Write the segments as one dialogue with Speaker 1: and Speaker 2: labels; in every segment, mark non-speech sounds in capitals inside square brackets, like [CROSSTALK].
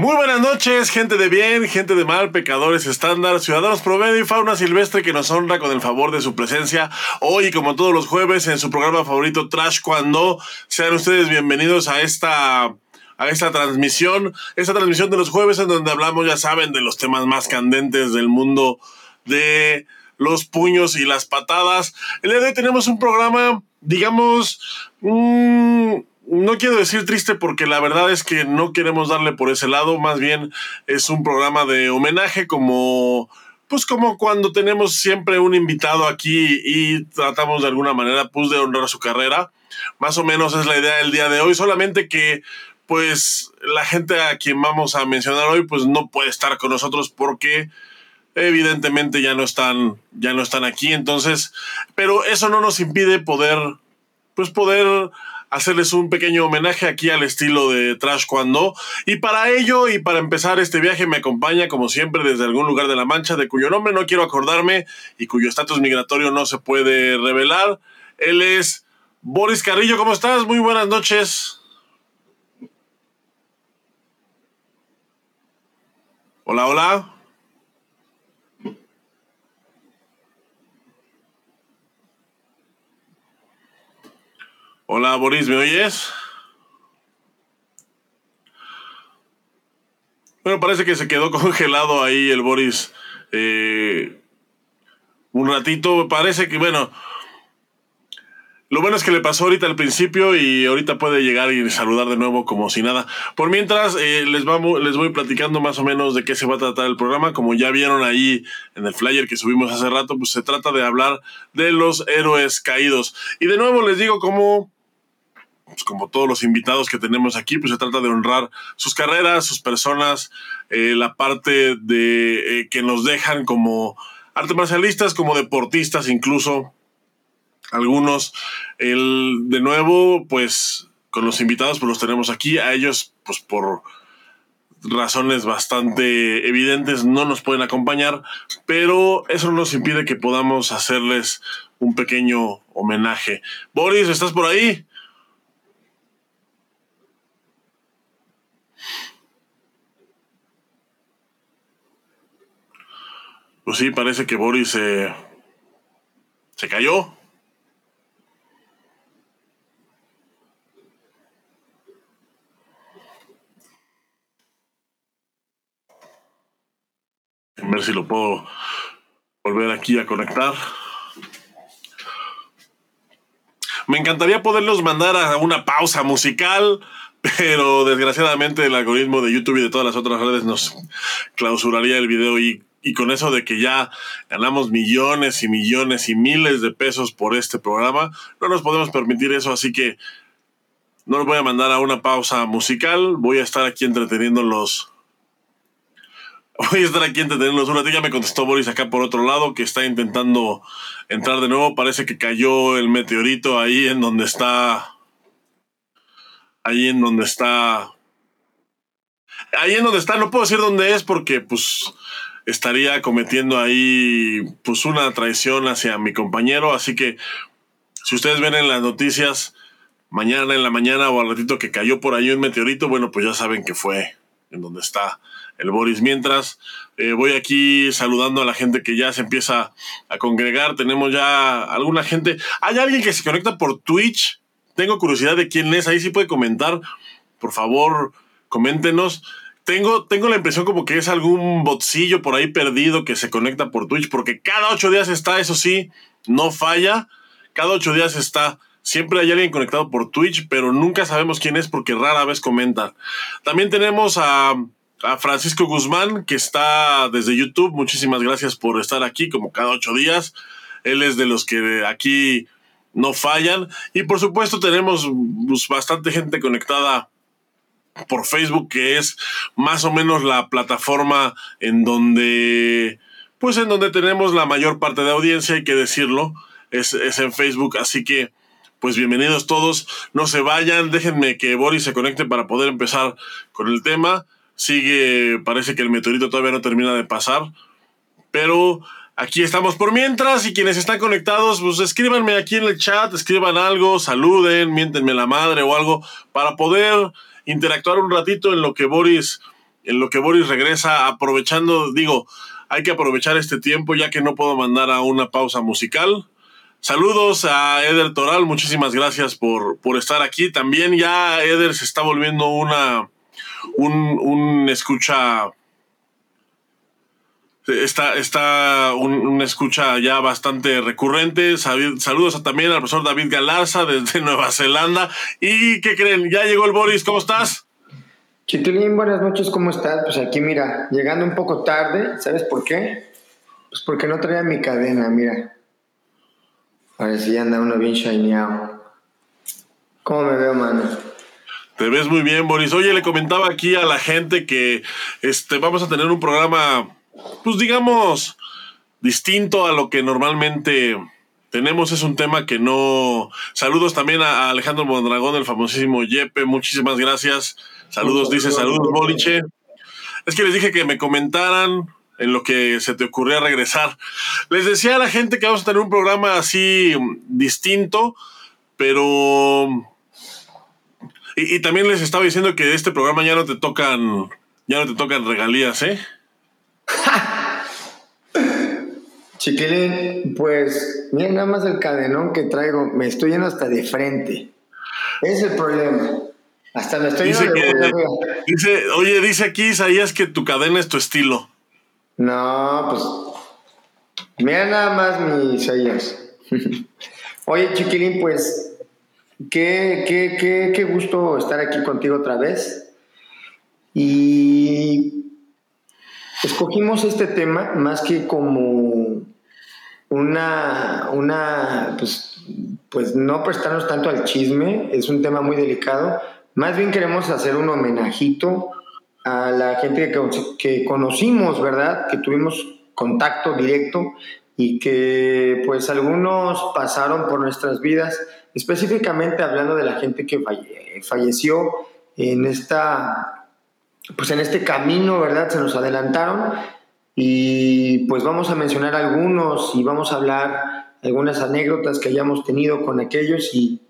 Speaker 1: Muy buenas noches, gente de bien, gente de mal, pecadores estándar, ciudadanos promedio y fauna silvestre que nos honra con el favor de su presencia hoy, como todos los jueves, en su programa favorito Trash Cuando. Sean ustedes bienvenidos a esta a esta transmisión, esta transmisión de los jueves en donde hablamos, ya saben, de los temas más candentes del mundo de los puños y las patadas. El día de hoy tenemos un programa, digamos, mmm, no quiero decir triste porque la verdad es que no queremos darle por ese lado, más bien es un programa de homenaje como pues como cuando tenemos siempre un invitado aquí y tratamos de alguna manera pues de honrar su carrera. Más o menos es la idea del día de hoy, solamente que pues la gente a quien vamos a mencionar hoy pues no puede estar con nosotros porque evidentemente ya no están ya no están aquí, entonces, pero eso no nos impide poder pues poder hacerles un pequeño homenaje aquí al estilo de Trash Cuando. Y para ello y para empezar este viaje me acompaña como siempre desde algún lugar de la Mancha de cuyo nombre no quiero acordarme y cuyo estatus migratorio no se puede revelar. Él es Boris Carrillo, ¿cómo estás? Muy buenas noches. Hola, hola. Hola Boris, ¿me oyes? Bueno, parece que se quedó [LAUGHS] congelado ahí el Boris eh, un ratito. Parece que, bueno, lo bueno es que le pasó ahorita al principio y ahorita puede llegar y saludar de nuevo como si nada. Por mientras, eh, les, vamos, les voy platicando más o menos de qué se va a tratar el programa. Como ya vieron ahí en el flyer que subimos hace rato, pues se trata de hablar de los héroes caídos. Y de nuevo les digo cómo pues como todos los invitados que tenemos aquí, pues se trata de honrar sus carreras, sus personas, eh, la parte de eh, que nos dejan como artes marcialistas, como deportistas incluso, algunos. El, de nuevo, pues con los invitados, pues los tenemos aquí, a ellos, pues por razones bastante evidentes no nos pueden acompañar, pero eso no nos impide que podamos hacerles un pequeño homenaje. Boris, ¿estás por ahí? Pues sí, parece que Boris se, se cayó. A ver si lo puedo volver aquí a conectar. Me encantaría poderlos mandar a una pausa musical, pero desgraciadamente el algoritmo de YouTube y de todas las otras redes nos clausuraría el video y y con eso de que ya ganamos millones y millones y miles de pesos por este programa, no nos podemos permitir eso, así que no los voy a mandar a una pausa musical, voy a estar aquí entreteniéndolos. Voy a estar aquí entreteniéndolos una Ya me contestó Boris acá por otro lado que está intentando entrar de nuevo. Parece que cayó el meteorito ahí en donde está. Ahí en donde está. Ahí en donde está. No puedo decir dónde es porque, pues estaría cometiendo ahí pues una traición hacia mi compañero. Así que si ustedes ven en las noticias mañana en la mañana o al ratito que cayó por ahí un meteorito, bueno, pues ya saben que fue en donde está el Boris. Mientras eh, voy aquí saludando a la gente que ya se empieza a congregar, tenemos ya alguna gente. ¿Hay alguien que se conecta por Twitch? Tengo curiosidad de quién es, ahí sí puede comentar. Por favor, coméntenos. Tengo, tengo la impresión como que es algún botcillo por ahí perdido que se conecta por Twitch, porque cada ocho días está, eso sí, no falla. Cada ocho días está. Siempre hay alguien conectado por Twitch, pero nunca sabemos quién es porque rara vez comenta. También tenemos a, a Francisco Guzmán, que está desde YouTube. Muchísimas gracias por estar aquí, como cada ocho días. Él es de los que aquí no fallan. Y por supuesto tenemos pues, bastante gente conectada por Facebook, que es más o menos la plataforma en donde, pues en donde tenemos la mayor parte de audiencia, hay que decirlo, es, en Facebook, así que, pues bienvenidos todos, no se vayan, déjenme que Boris se conecte para poder empezar con el tema, sigue, parece que el meteorito todavía no termina de pasar, pero aquí estamos. Por mientras y quienes están conectados, pues escríbanme aquí en el chat, escriban algo, saluden, miéntenme la madre o algo para poder interactuar un ratito en lo que Boris en lo que Boris regresa, aprovechando, digo, hay que aprovechar este tiempo ya que no puedo mandar a una pausa musical. Saludos a Eder Toral, muchísimas gracias por, por estar aquí. También ya Eder se está volviendo una un, un escucha está, está un, escucha ya bastante recurrente. Saludos también al profesor David Galarza desde [LAUGHS] Nueva Zelanda. ¿Y qué creen? ¿Ya llegó el Boris? ¿Cómo estás?
Speaker 2: Chitulín, buenas noches, ¿cómo estás? Pues aquí, mira, llegando un poco tarde, ¿sabes por qué? Pues porque no traía mi cadena, mira. Parecía anda uno bien shineado. ¿Cómo me veo, mano?
Speaker 1: Te ves muy bien, Boris. Oye, le comentaba aquí a la gente que este, vamos a tener un programa pues digamos, distinto a lo que normalmente tenemos. Es un tema que no... Saludos también a Alejandro Mondragón, el famosísimo Yepe. Muchísimas gracias. Saludos, dice saludos, Boliche. Es que les dije que me comentaran en lo que se te ocurría regresar. Les decía a la gente que vamos a tener un programa así distinto, pero... Y, y también les estaba diciendo que de este programa ya no te tocan, ya no te tocan regalías, ¿eh? [LAUGHS]
Speaker 2: Chiquilín, pues mira nada más el cadenón que traigo, me estoy yendo hasta de frente. es el problema. Hasta me estoy
Speaker 1: dice yendo de dice, Oye, dice aquí Isaías que tu cadena es tu estilo.
Speaker 2: No, pues mira nada más mi Isaías. [LAUGHS] oye, Chiquilín, pues qué, qué, qué, qué gusto estar aquí contigo otra vez. Y Escogimos este tema más que como una, una pues, pues no prestarnos tanto al chisme, es un tema muy delicado. Más bien queremos hacer un homenajito a la gente que, que conocimos, ¿verdad? Que tuvimos contacto directo y que pues algunos pasaron por nuestras vidas, específicamente hablando de la gente que falleció en esta pues en este camino, ¿verdad? Se nos adelantaron y pues vamos a mencionar algunos y vamos a hablar algunas anécdotas que hayamos tenido con aquellos y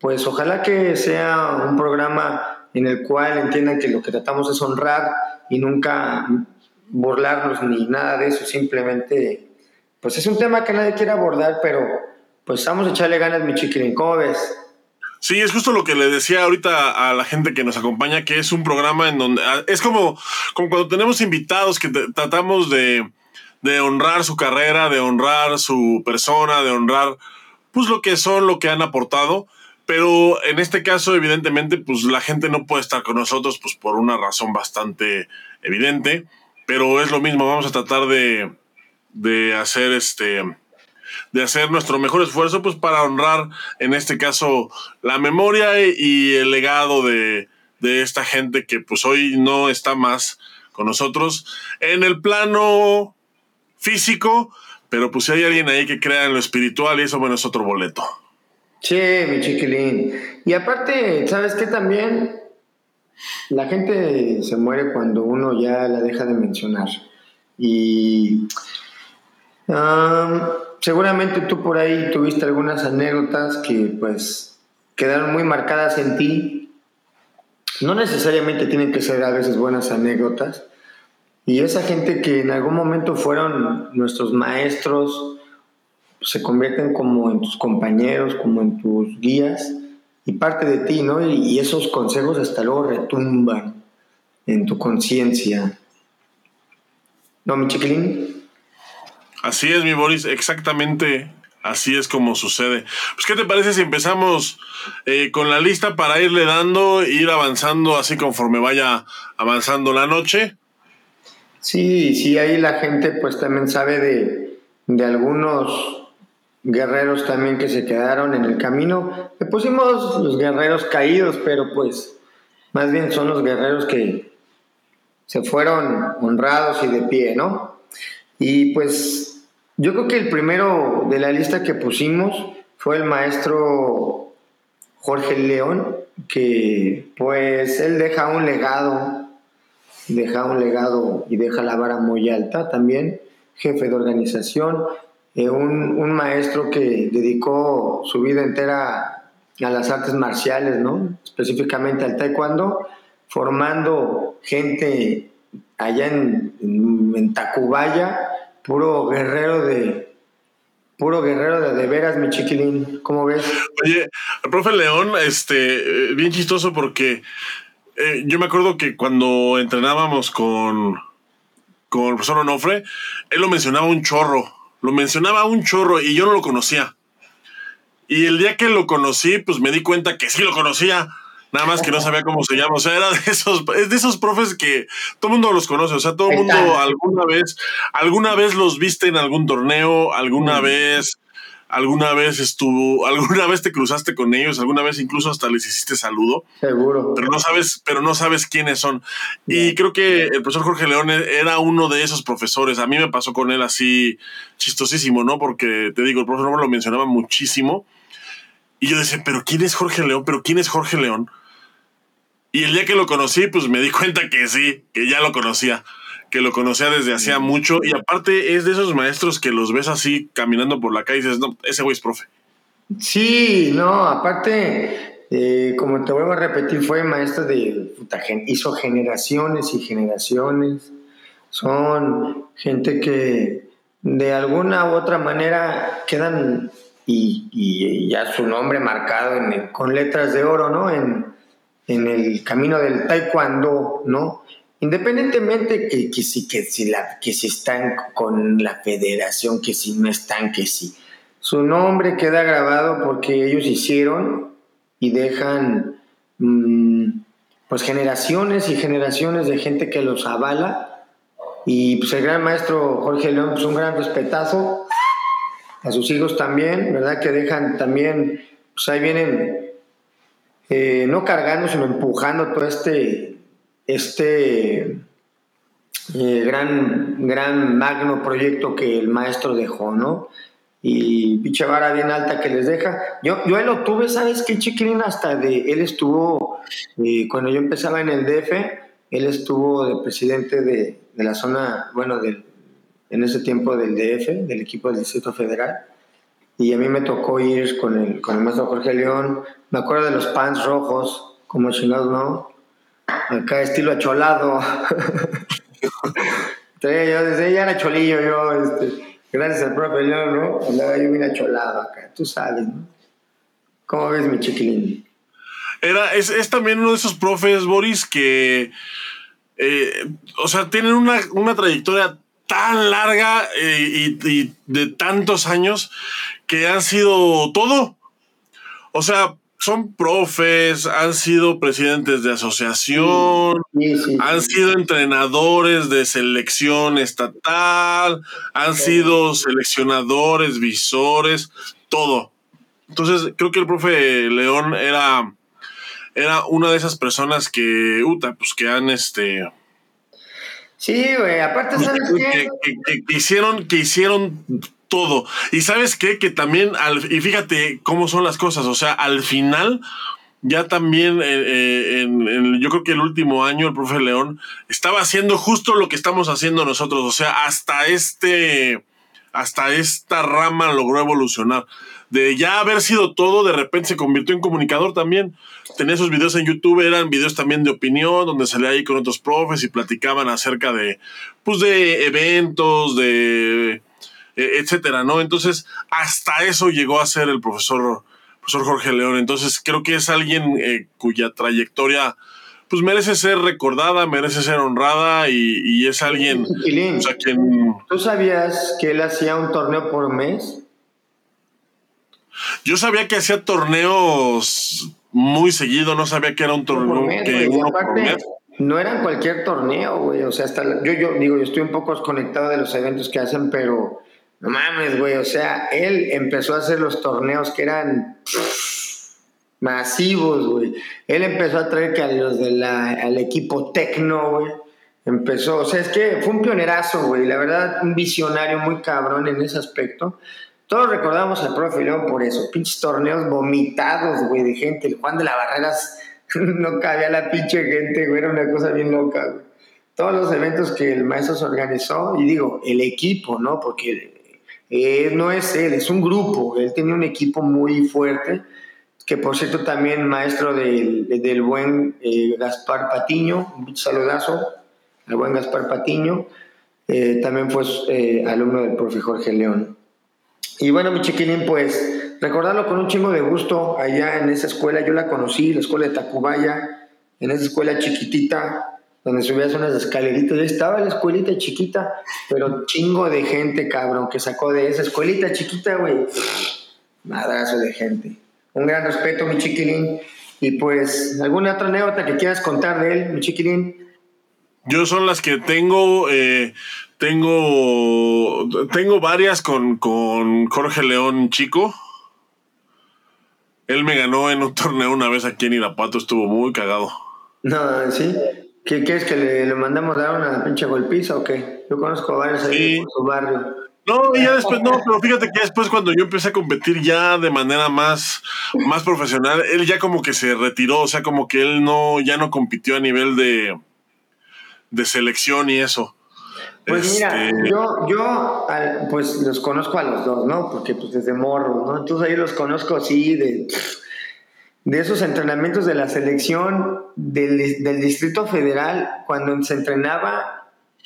Speaker 2: pues ojalá que sea un programa en el cual entiendan que lo que tratamos es honrar y nunca burlarnos ni nada de eso, simplemente pues es un tema que nadie quiere abordar, pero pues vamos a echarle ganas mi chiquilín.
Speaker 1: Sí, es justo lo que le decía ahorita a la gente que nos acompaña, que es un programa en donde ah, es como, como cuando tenemos invitados que tratamos de, de honrar su carrera, de honrar su persona, de honrar pues lo que son, lo que han aportado. Pero en este caso, evidentemente, pues la gente no puede estar con nosotros, pues por una razón bastante evidente. Pero es lo mismo, vamos a tratar de, de hacer este de hacer nuestro mejor esfuerzo pues para honrar en este caso la memoria y el legado de, de esta gente que pues hoy no está más con nosotros en el plano físico, pero pues si hay alguien ahí que crea en lo espiritual y eso bueno es otro boleto.
Speaker 2: Sí, mi chiquilín. Y aparte, ¿sabes qué también? La gente se muere cuando uno ya la deja de mencionar. Y seguramente tú por ahí tuviste algunas anécdotas que pues quedaron muy marcadas en ti. No necesariamente tienen que ser a veces buenas anécdotas. Y esa gente que en algún momento fueron nuestros maestros, se convierten como en tus compañeros, como en tus guías y parte de ti, ¿no? Y, esos consejos hasta luego retumban en tu conciencia. ¿No, mi chiquilín?
Speaker 1: Así es, mi Boris, exactamente así es como sucede. Pues, ¿qué te parece si empezamos eh, con la lista para irle dando, ir avanzando así conforme vaya avanzando la noche?
Speaker 2: Sí, sí, ahí la gente pues también sabe de, de algunos guerreros también que se quedaron en el camino. Le pusimos los guerreros caídos, pero pues más bien son los guerreros que se fueron honrados y de pie, ¿no? Y pues yo creo que el primero de la lista que pusimos fue el maestro Jorge León, que pues él deja un legado, deja un legado y deja la vara muy alta también, jefe de organización, eh, un, un, maestro que dedicó su vida entera a las artes marciales, ¿no? específicamente al taekwondo, formando gente allá en, en, Tacubaya, puro guerrero de, puro guerrero de, de veras, mi chiquilín. ¿Cómo ves?
Speaker 1: Oye, el profe León, este, bien chistoso porque eh, yo me acuerdo que cuando entrenábamos con, con el profesor Onofre, él lo mencionaba un chorro, lo mencionaba un chorro y yo no lo conocía. Y el día que lo conocí, pues me di cuenta que sí lo conocía. Nada más que no sabía cómo se llama. O sea, era de esos, es de esos profes que todo el mundo los conoce. O sea, todo el mundo alguna vez, alguna vez los viste en algún torneo, alguna vez alguna vez estuvo, [LAUGHS] alguna vez te cruzaste con ellos, alguna vez incluso hasta les hiciste saludo.
Speaker 2: Seguro.
Speaker 1: Pero no sabes, pero no sabes quiénes son. Y creo que el profesor Jorge León era uno de esos profesores. A mí me pasó con él así chistosísimo, ¿no? Porque te digo, el profesor lo mencionaba muchísimo. Y yo decía, pero ¿quién es Jorge León? ¿Pero quién es Jorge León? Y el día que lo conocí, pues me di cuenta que sí, que ya lo conocía que lo conocía desde hacía mucho y aparte es de esos maestros que los ves así caminando por la calle y dices, no, ese güey es profe.
Speaker 2: Sí, no, aparte, eh, como te vuelvo a repetir, fue maestro de, hizo generaciones y generaciones, son gente que de alguna u otra manera quedan y, ya su nombre marcado con letras de oro, ¿no? En, en el camino del taekwondo, ¿no? Independientemente que, que, si, que, si la, que si están con la federación, que si no están, que si. Su nombre queda grabado porque ellos hicieron y dejan mm, pues generaciones y generaciones de gente que los avala. Y pues el gran maestro Jorge León, pues un gran respetazo. A sus hijos también, ¿verdad? Que dejan también, pues ahí vienen, eh, no cargando, sino empujando todo este este eh, gran, gran magno proyecto que el maestro dejó, ¿no? Y pinche vara bien alta que les deja. Yo, yo lo tuve, ¿sabes qué, chiquilín? Hasta de, él estuvo, eh, cuando yo empezaba en el DF, él estuvo de presidente de, de la zona, bueno, del, en ese tiempo del DF, del equipo del Distrito Federal. Y a mí me tocó ir con el, con el maestro Jorge León. Me acuerdo de los pants rojos, como chingados, ¿no? Acá estilo acholado. [LAUGHS] yo desde ya era cholillo, yo, este, gracias al profe León, ¿no? Andaba yo bien acholado acá, tú sabes, ¿no? ¿Cómo ves mi chiquilín?
Speaker 1: Era, es, es también uno de esos profes, Boris, que, eh, o sea, tienen una, una trayectoria tan larga eh, y, y, de tantos años que han sido todo. O sea, son profes, han sido presidentes de asociación, han sido entrenadores de selección estatal, han sido seleccionadores, visores, todo. Entonces, creo que el profe León era, era una de esas personas que, uta, pues que han este.
Speaker 2: Sí, güey, aparte, ¿sabes qué?
Speaker 1: que, hicieron, que hicieron todo. Y sabes qué, que también, al, y fíjate cómo son las cosas, o sea, al final, ya también, eh, eh, en, yo creo que el último año, el profe León estaba haciendo justo lo que estamos haciendo nosotros, o sea, hasta este, hasta esta rama logró evolucionar. De ya haber sido todo, de repente se convirtió en comunicador también. Tenía esos videos en YouTube, eran videos también de opinión, donde salía ahí con otros profes y platicaban acerca de, pues, de eventos, de e, etcétera, ¿no? Entonces, hasta eso llegó a ser el profesor, profesor Jorge León. Entonces, creo que es alguien eh, cuya trayectoria pues merece ser recordada, merece ser honrada y, es alguien o sea, quien...
Speaker 2: ¿Tú sabías que él hacía un torneo por mes?
Speaker 1: Yo sabía que hacía torneos muy seguido, no sabía que era un torneo que uno por mes.
Speaker 2: No era cualquier torneo, güey. O sea, hasta yo, yo digo, yo estoy un poco desconectado de los eventos que hacen, pero no mames, güey. O sea, él empezó a hacer los torneos que eran masivos, güey. Él empezó a traer que a los del equipo tecno, güey. Empezó, o sea, es que fue un pionerazo, güey. La verdad, un visionario muy cabrón en ese aspecto. Todos recordamos al profe León por eso. Pinches torneos vomitados, güey, de gente. El Juan de la Barreras [LAUGHS] no cabía la pinche gente, güey. Era una cosa bien loca, güey. Todos los eventos que el maestro se organizó, y digo, el equipo, ¿no? Porque eh, no es él, es un grupo. Él tenía un equipo muy fuerte que por cierto también maestro del, del buen eh, Gaspar Patiño, un saludazo al buen Gaspar Patiño, eh, también fue alumno del profe Jorge León. Y bueno, mi chiquilín, pues recordarlo con un chingo de gusto allá en esa escuela, yo la conocí, la escuela de Tacubaya, en esa escuela chiquitita, donde subías unas escaleritas, y estaba la escuelita chiquita, pero chingo de gente, cabrón, que sacó de esa escuelita chiquita, güey, madrazo de gente un gran respeto, mi chiquilín. Y pues, ¿alguna otra anécdota que quieras contar de él, mi chiquilín?
Speaker 1: Yo son las que tengo, eh, tengo, tengo varias con, con Jorge León Chico. Él me ganó en un [LAUGHS] torneo una vez aquí en Irapuato, estuvo muy cagado.
Speaker 2: No, sí. ¿Qué quieres que le, mandamos dar una pinche golpiza o qué? Yo conozco varios ahí en su barrio.
Speaker 1: No, y ya después, no, pero fíjate que después cuando yo empecé a competir ya de manera más, más profesional, él ya como que se retiró, o sea, como que él no, ya no compitió a nivel de, de selección y eso.
Speaker 2: Pues mira, este, yo, yo pues los conozco a los dos, ¿no? Porque pues desde morro, ¿no? Entonces ahí los conozco así de, de esos entrenamientos de la selección del, del Distrito Federal, cuando se entrenaba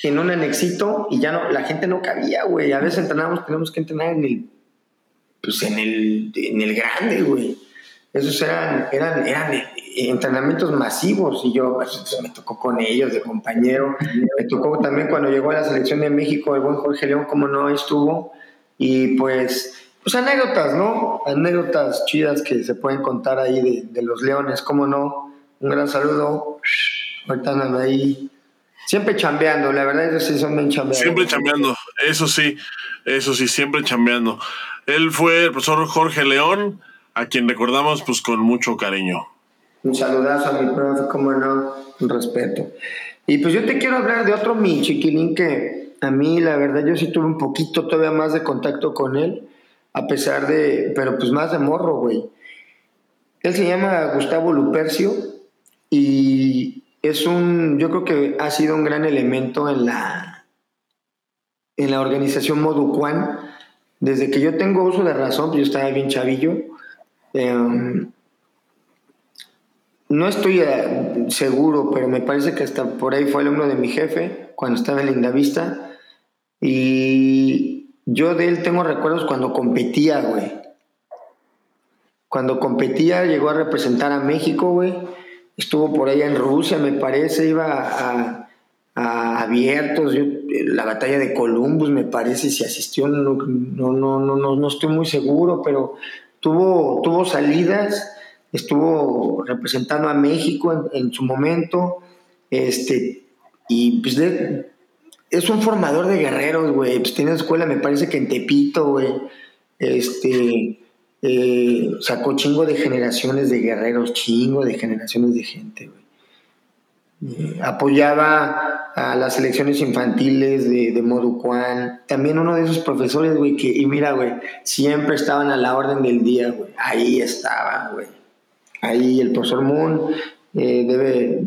Speaker 2: en un anexito y ya no, la gente no cabía, güey. A veces entrenamos, tenemos que entrenar en el, pues en el, en el grande, güey. Esos eran, eran, eran entrenamientos masivos y yo pues, me tocó con ellos de compañero. Me tocó también cuando llegó a la selección de México el buen Jorge León, como no estuvo. Y pues, pues anécdotas, ¿no? Anécdotas chidas que se pueden contar ahí de, los leones, cómo no. Un gran saludo. Ahorita andan ahí Siempre chambeando, la verdad que sí son bien chambeando.
Speaker 1: Siempre chambeando, eso sí, eso sí, siempre chambeando. Él fue el profesor Jorge León, a quien recordamos pues con mucho cariño.
Speaker 2: Un saludazo a mi profe, como no, un respeto. Y pues yo te quiero hablar de otro mi chiquilín que a mí la verdad yo sí tuve un poquito todavía más de contacto con él, a pesar de, pero pues más de morro, güey. Él se llama Gustavo Lupercio y es un, yo creo que ha sido un gran elemento en la, en la organización Moducuan. Desde que yo tengo uso de razón, pues yo estaba bien chavillo. Em, no estoy eh, seguro, pero me parece que hasta por ahí fue alumno de mi jefe cuando estaba en Lindavista. Y yo de él tengo recuerdos cuando competía, güey. Cuando competía, llegó a representar a México, güey estuvo por allá en Rusia, me parece, iba a, abiertos, la batalla de Columbus, me parece, si asistió, no, no, no, no, no estoy muy seguro, pero tuvo, tuvo salidas, estuvo representando a México en, su momento, este, y pues es un formador de guerreros, güey, pues tiene escuela, me parece que en Tepito, güey, este, eh, sacó chingo de generaciones de guerreros, chingo de generaciones de gente, eh, apoyaba a las selecciones infantiles de, de Moducuán. También uno de esos profesores, güey, que, y mira, güey, siempre estaban a la orden del día, güey. Ahí estaban, güey. Ahí el profesor Moon eh, debe,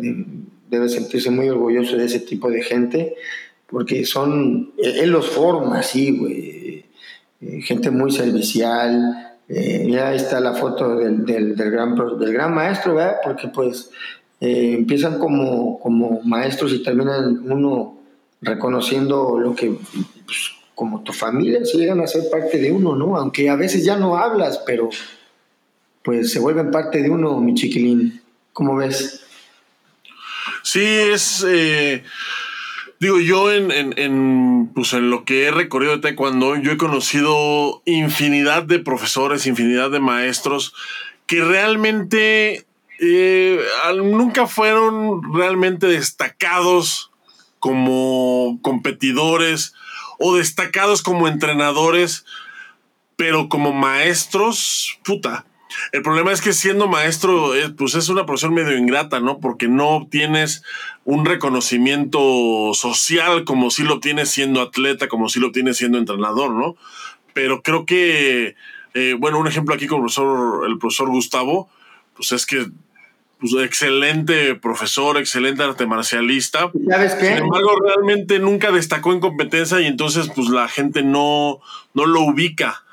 Speaker 2: debe sentirse muy orgulloso de ese tipo de gente, porque son, él los forma así, güey. gente muy servicial, eh, ya está la foto del, del, gran, del gran maestro, ¿verdad? Porque pues eh, empiezan como, como maestros y terminan uno reconociendo lo que, pues, como tu familia, se llegan a ser parte de uno, ¿no? Aunque a veces ya no hablas, pero pues se vuelven parte de uno, mi chiquilín. ¿Cómo ves?
Speaker 1: Sí, es... Eh Digo, yo en, en, pues en lo que he recorrido de taekwondo, yo he conocido infinidad de profesores, infinidad de maestros que realmente eh, nunca fueron realmente destacados como competidores o destacados como entrenadores, pero como maestros, puta, el problema es que siendo maestro, eh, pues es una profesión medio ingrata, ¿no? Porque no obtienes un reconocimiento social como si lo obtienes siendo atleta, como si lo obtienes siendo entrenador, ¿no? Pero creo que, eh, bueno, un ejemplo aquí con el profesor, el profesor Gustavo, pues es que pues, excelente profesor, excelente arte marcialista.
Speaker 2: ¿Sabes qué?
Speaker 1: Sin embargo, realmente nunca destacó en competencia y entonces pues la gente no, no lo ubica.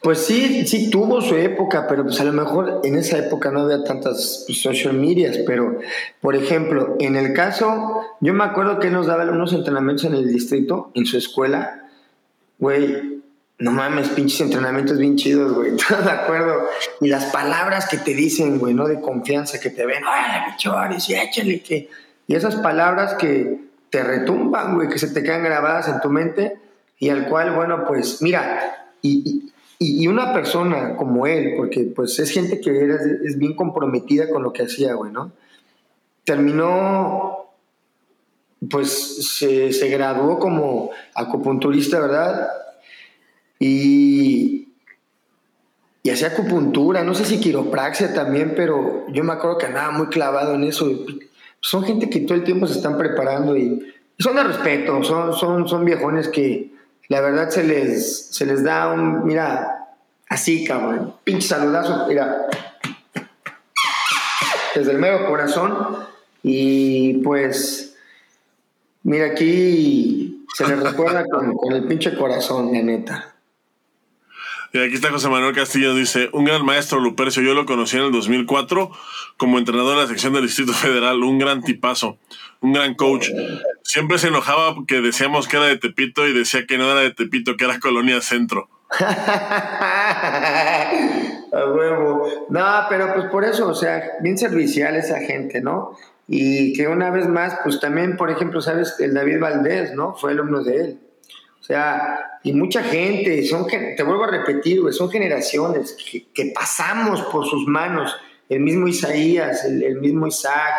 Speaker 2: Pues sí, sí tuvo su época, pero pues a lo mejor en esa época no había tantas pues, social medias, pero por ejemplo, en el caso, yo me acuerdo que nos daba unos entrenamientos en el distrito, en su escuela, güey, no mames, pinches entrenamientos bien chidos, güey, [LAUGHS] ¿estás de acuerdo? Y las palabras que te dicen, güey, ¿no? De confianza, que te ven, ¡ay, bichores, y échale, que... Y esas palabras que te retumban, güey, que se te quedan grabadas en tu mente y al cual, bueno, pues mira, y, una persona como él, porque pues es gente que era, es bien comprometida con lo que hacía, güey, ¿no? Terminó, pues se, se graduó como acupunturista, ¿verdad? Y, y hacía acupuntura, no sé si quiropraxia también, pero yo me acuerdo que andaba muy clavado en eso. Son gente que todo el tiempo se están preparando y, son de respeto, son, son, son viejones que, la verdad se les, se les da un, mira, así, cabrón, pinche saludazo, mira, desde el mero corazón. Y pues, mira, aquí se les recuerda con, con el pinche corazón, la neta.
Speaker 1: Y aquí está José Manuel Castillo, dice, un gran maestro Lupercio, yo lo conocí en el 2004 como entrenador de la sección del Distrito Federal, un gran tipazo, un gran coach. Siempre se enojaba porque decíamos que era de Tepito y decía que no era de Tepito, que era Colonia Centro. [LAUGHS]
Speaker 2: A huevo. No, pero pues por eso, o sea, bien servicial esa gente, ¿no? Y que una vez más, pues también, por ejemplo, sabes, el David Valdés, ¿no? Fue alumno de él. O sea, y mucha gente, son, te vuelvo a repetir, son generaciones que, pasamos por sus manos. El mismo Isaías, el, mismo Isaac,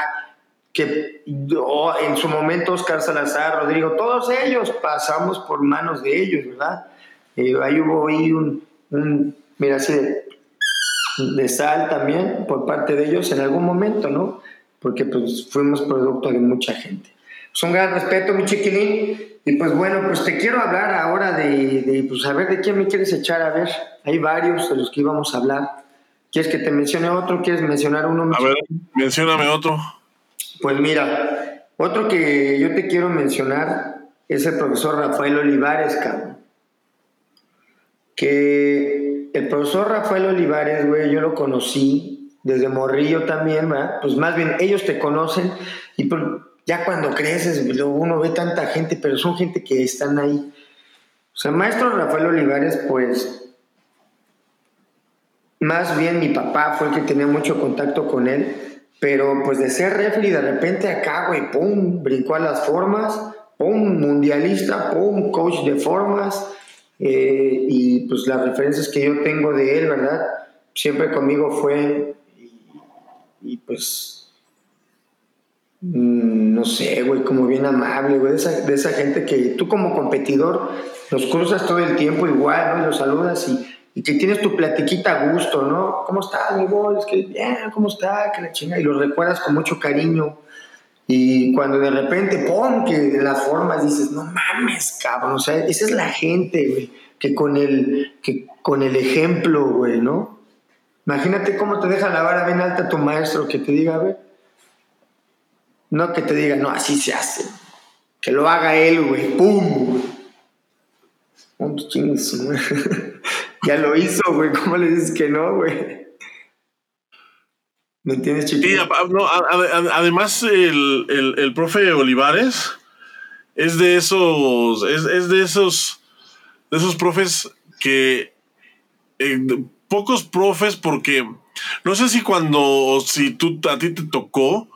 Speaker 2: que oh, en su momento Oscar Salazar, Rodrigo, todos ellos pasamos por manos de ellos, ¿verdad? Eh, ahí hubo ahí un, mira, así de, de, sal también por parte de ellos en algún momento, ¿no? Porque pues fuimos producto de mucha gente. Es un gran respeto, mi chiquilín. Y pues bueno, pues te quiero hablar ahora de, de, pues a ver, ¿de quién me quieres echar? A ver, hay varios de los que íbamos a hablar. ¿Quieres que te mencione otro? ¿Quieres mencionar uno?
Speaker 1: A ver, mencióname otro.
Speaker 2: Pues mira, otro que yo te quiero mencionar es el profesor Rafael Olivares, cabrón. Que el profesor Rafael Olivares, güey, yo lo conocí desde Morrillo también, ¿verdad? Pues más bien, ellos te conocen y pues, ya cuando creces, uno ve tanta gente, pero son gente que están ahí. O sea, maestro Rafael Olivares, pues, más bien mi papá fue el que tenía mucho contacto con él, pero pues de ser refri, de repente acá, güey, pum, brincó a las formas, pum, mundialista, pum, coach de formas, eh, y pues las referencias que yo tengo de él, ¿verdad? Siempre conmigo fue, y pues no sé, güey, como bien amable, güey, de esa, de esa, gente que tú como competidor los cruzas todo el tiempo igual, ¿no? Y los saludas y, y que tienes tu platiquita a gusto, ¿no? ¿Cómo estás, mi gol? Es que, bien, ¿cómo está? Que la chinga. Y los recuerdas con mucho cariño. Y cuando de repente, ¡pum! que de las formas dices, no mames, cabrón. O sea, esa es la gente, güey, que con el, que con el ejemplo, güey, ¿no? Imagínate cómo te deja la vara bien alta tu maestro, que te diga, a ver, no que te diga, no, así se hace. Que lo haga él, güey. ¡Pum! [LAUGHS] ya lo hizo, güey. ¿Cómo le dices que no, güey? ¿Me entiendes, chiquito?
Speaker 1: además, el, el, profe Olivares es de esos. Es, de esos. De esos profes que. Eh, pocos profes, porque. No sé si cuando. Si tú, a ti te tocó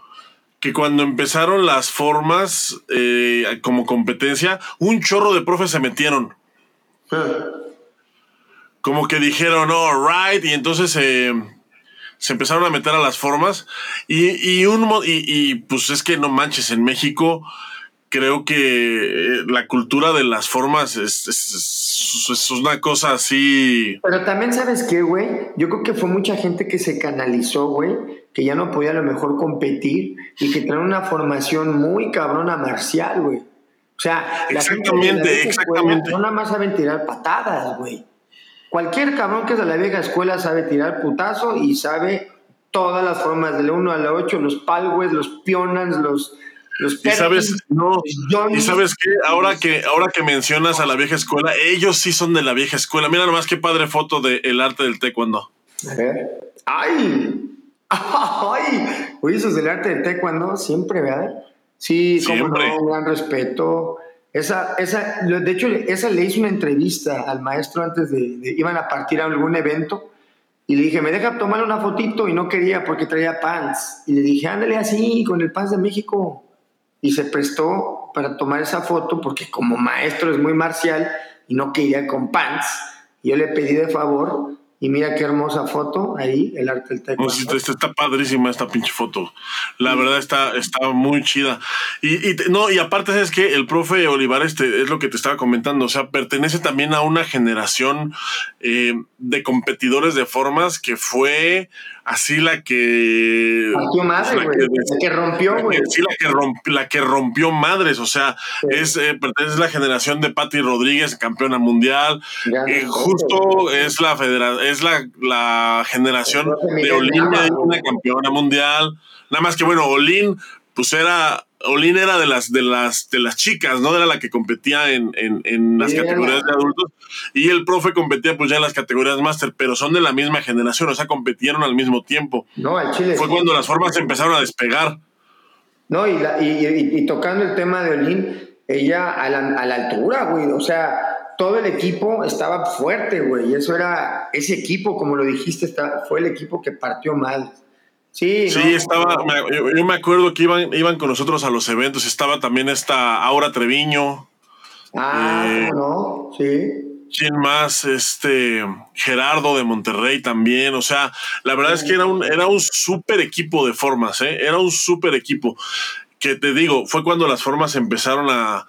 Speaker 1: que cuando empezaron las formas eh, como competencia, un chorro de profes se metieron. Como que dijeron, oh, right, y entonces se empezaron a meter a las formas. Y, un, y, y pues es que no manches, en México creo que eh, la cultura de las formas es, es, una cosa así.
Speaker 2: Pero también, ¿sabes qué, güey? Yo creo que fue mucha gente que se canalizó, güey, que ya no podía a lo mejor competir y que trae una formación muy cabrona marcial, güey. O sea,
Speaker 1: exactamente, exactamente.
Speaker 2: no nada más saben tirar patadas, güey. Cualquier cabrón que es de la vieja escuela sabe tirar putazo y sabe todas las formas, de la 1 a la 8, los palwes, los pionans, los
Speaker 1: y sabes, no, y sabes que ahora que ahora que mencionas a la vieja escuela, ellos sí son de la vieja escuela. Mira nomás qué padre foto del el arte del taekwondo.
Speaker 2: A ver. ¡Ay! [LAUGHS] ¡Ay! Oye, esos del arte del taekwondo siempre, ¿verdad? Sí, como no, un gran respeto. Esa, esa, de hecho, esa le hice una entrevista al maestro antes de, iban a partir a algún evento y le dije, me deja tomar una fotito y no quería porque traía pants. Y le dije, ándale así, con el pants de México. Y se prestó para tomar esa foto porque como maestro es muy marcial y no quería con pants. Y yo le pedí de favor y mira qué hermosa foto ahí, el arte del taekwondo.
Speaker 1: está, padrísima esta pinche foto. La verdad está, está muy chida. Y, no, y aparte es que el profe Olivares este es lo que te estaba comentando. O sea, pertenece también a una generación eh, de competidores de formas que fue así la que.
Speaker 2: madre, la, que, rompió, güey.
Speaker 1: Sí, la que, rompió, la que rompió madres. O sea, es, eh, la generación de Patti Rodríguez, campeona mundial. Eh, justo es la es la, la generación de Olin, una campeona mundial. Nada más que bueno, Olin, pues era Olin era de las, de las, de las chicas, ¿no? Era la que competía en, en, las categorías de adultos. Y el profe competía pues ya en las categorías máster, pero son de la misma generación, o sea, competieron al mismo tiempo.
Speaker 2: No, al Chile.
Speaker 1: Fue cuando las formas empezaron a despegar.
Speaker 2: No, y, y, tocando el tema de Olin, ella a la, a la altura, güey. O sea, todo el equipo estaba fuerte, güey. Y eso era, ese equipo, como lo dijiste, está, fue el equipo que partió mal. Sí,
Speaker 1: sí estaba, yo, me acuerdo que iban, iban con nosotros a los eventos, estaba también esta Aura Treviño.
Speaker 2: Ah, eh, no, sí.
Speaker 1: ¿Quién más? Este Gerardo de Monterrey también. O sea, la verdad es que era un, era un súper equipo de formas, ¿eh? Era un súper equipo. Que te digo, fue cuando las formas empezaron a,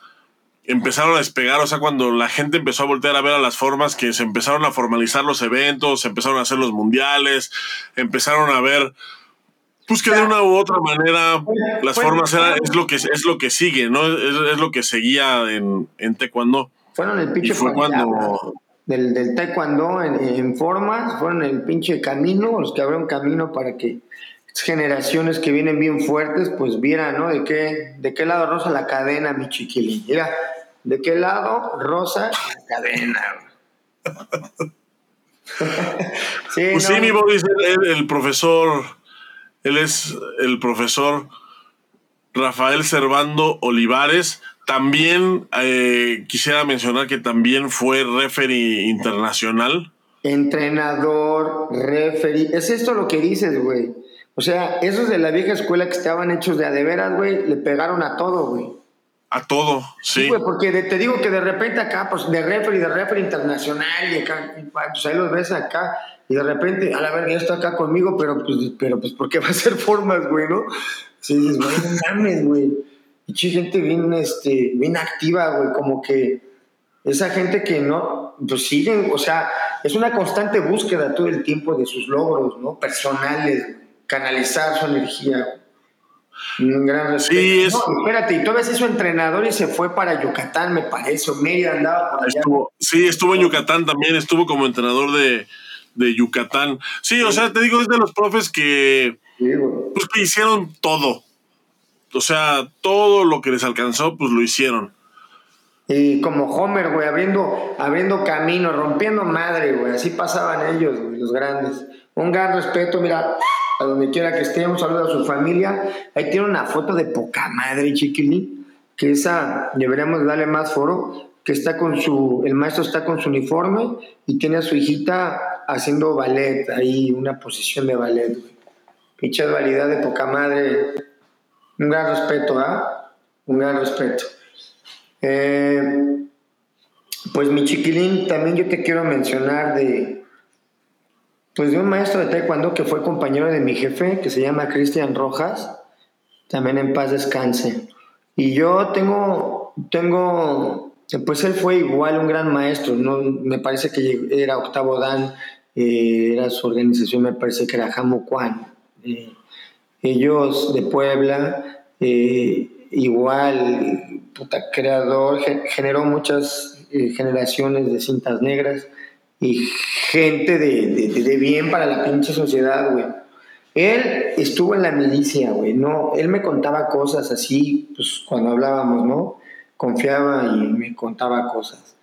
Speaker 1: empezaron a despegar, o sea, cuando la gente empezó a voltear a ver a las formas, que se empezaron a formalizar los eventos, se empezaron a hacer los mundiales, empezaron a ver, pues que de una u otra manera las formas era, es lo que es lo que sigue, ¿no? Es, lo que seguía en, en taekwondo.
Speaker 2: Fueron el pinche fue cuando del, del taekwondo en, formas, fueron el pinche camino, los que abrieron camino para que generaciones que vienen bien fuertes, pues vieran, ¿no? De qué, de qué lado rosa la cadena, mi chiquilín. Mira, ¿De qué lado? Rosa, la cadena. [LAUGHS]
Speaker 1: sí, pues sí, mi Boris, el, el, profesor, él es el profesor Rafael Servando Olivares. También eh, quisiera mencionar que también fue referee internacional.
Speaker 2: Entrenador, referee. Es esto lo que dices, güey. O sea, esos de la vieja escuela que estaban hechos de adeveras, güey, le pegaron a todo, güey.
Speaker 1: A todo, sí.
Speaker 2: sí porque te digo que de repente acá, pues de referee, de referee internacional, y acá, pues ahí los ves acá, y de repente, a la verga, ya está acá conmigo, pero pues, pero pues, ¿por qué va a ser formas, güey, no? Sí, dices, güey, no mames, güey. Y gente bien, este, bien activa, güey, como que esa gente que no, pues siguen, o sea, es una constante búsqueda todo el tiempo de sus logros, ¿no? Personales, canalizar su energía, un gran respeto. Sí, espérate, y todavía es su entrenador y se fue para Yucatán, me parece. Mérida andaba por allá.
Speaker 1: sí, estuvo en Yucatán también, estuvo como entrenador de, Yucatán. Sí, o sea, te digo, es de los profes que, pues, que hicieron todo. O sea, todo lo que les alcanzó, pues lo hicieron.
Speaker 2: Y como Homer, güey, abriendo, abriendo camino, rompiendo madre, güey. Así pasaban ellos, los grandes. Un gran respeto, mira, a donde quiera que esté, un saludo a su familia. Ahí tiene una foto de poca madre, chiquilín, que esa deberíamos darle más foro, que está con su, el maestro está con su uniforme y tiene a su hijita haciendo ballet, ahí una posición de ballet, Pinche dualidad de poca madre. Un gran respeto, ¿ah? Un gran respeto. Eh, pues mi chiquilín, también yo te quiero mencionar de, pues de un maestro de taekwondo que fue compañero de mi jefe, que se llama Cristian Rojas, también en paz descanse. Y yo tengo, tengo, pues él fue igual un gran maestro, ¿no? me parece que era Octavo Dan, eh, era su organización, me parece que era Jamo Kwan. Eh, ellos de Puebla, eh, igual, puta, creador, generó muchas generaciones de cintas negras y gente de, de, bien para la pinche sociedad, güey. Él estuvo en la milicia, güey, no, él me contaba cosas así, pues cuando hablábamos, ¿no? Confiaba y me contaba cosas.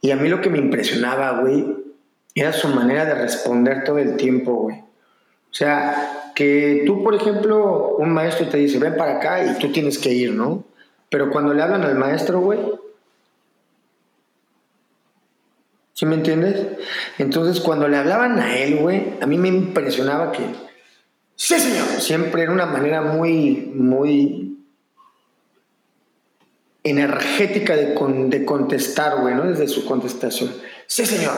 Speaker 2: Y a mí lo que me impresionaba, güey, era su manera de responder todo el tiempo, güey. O sea, que tú, por ejemplo, un maestro te dice, ven para acá y tú tienes que ir, ¿no? Pero cuando le hablan al maestro, güey, ¿sí me entiendes? Entonces, cuando le hablaban a él, güey, a mí me impresionaba que, sí, señor, siempre era una manera muy, muy energética de, de contestar, güey, ¿no? Desde su contestación. Sí, señor.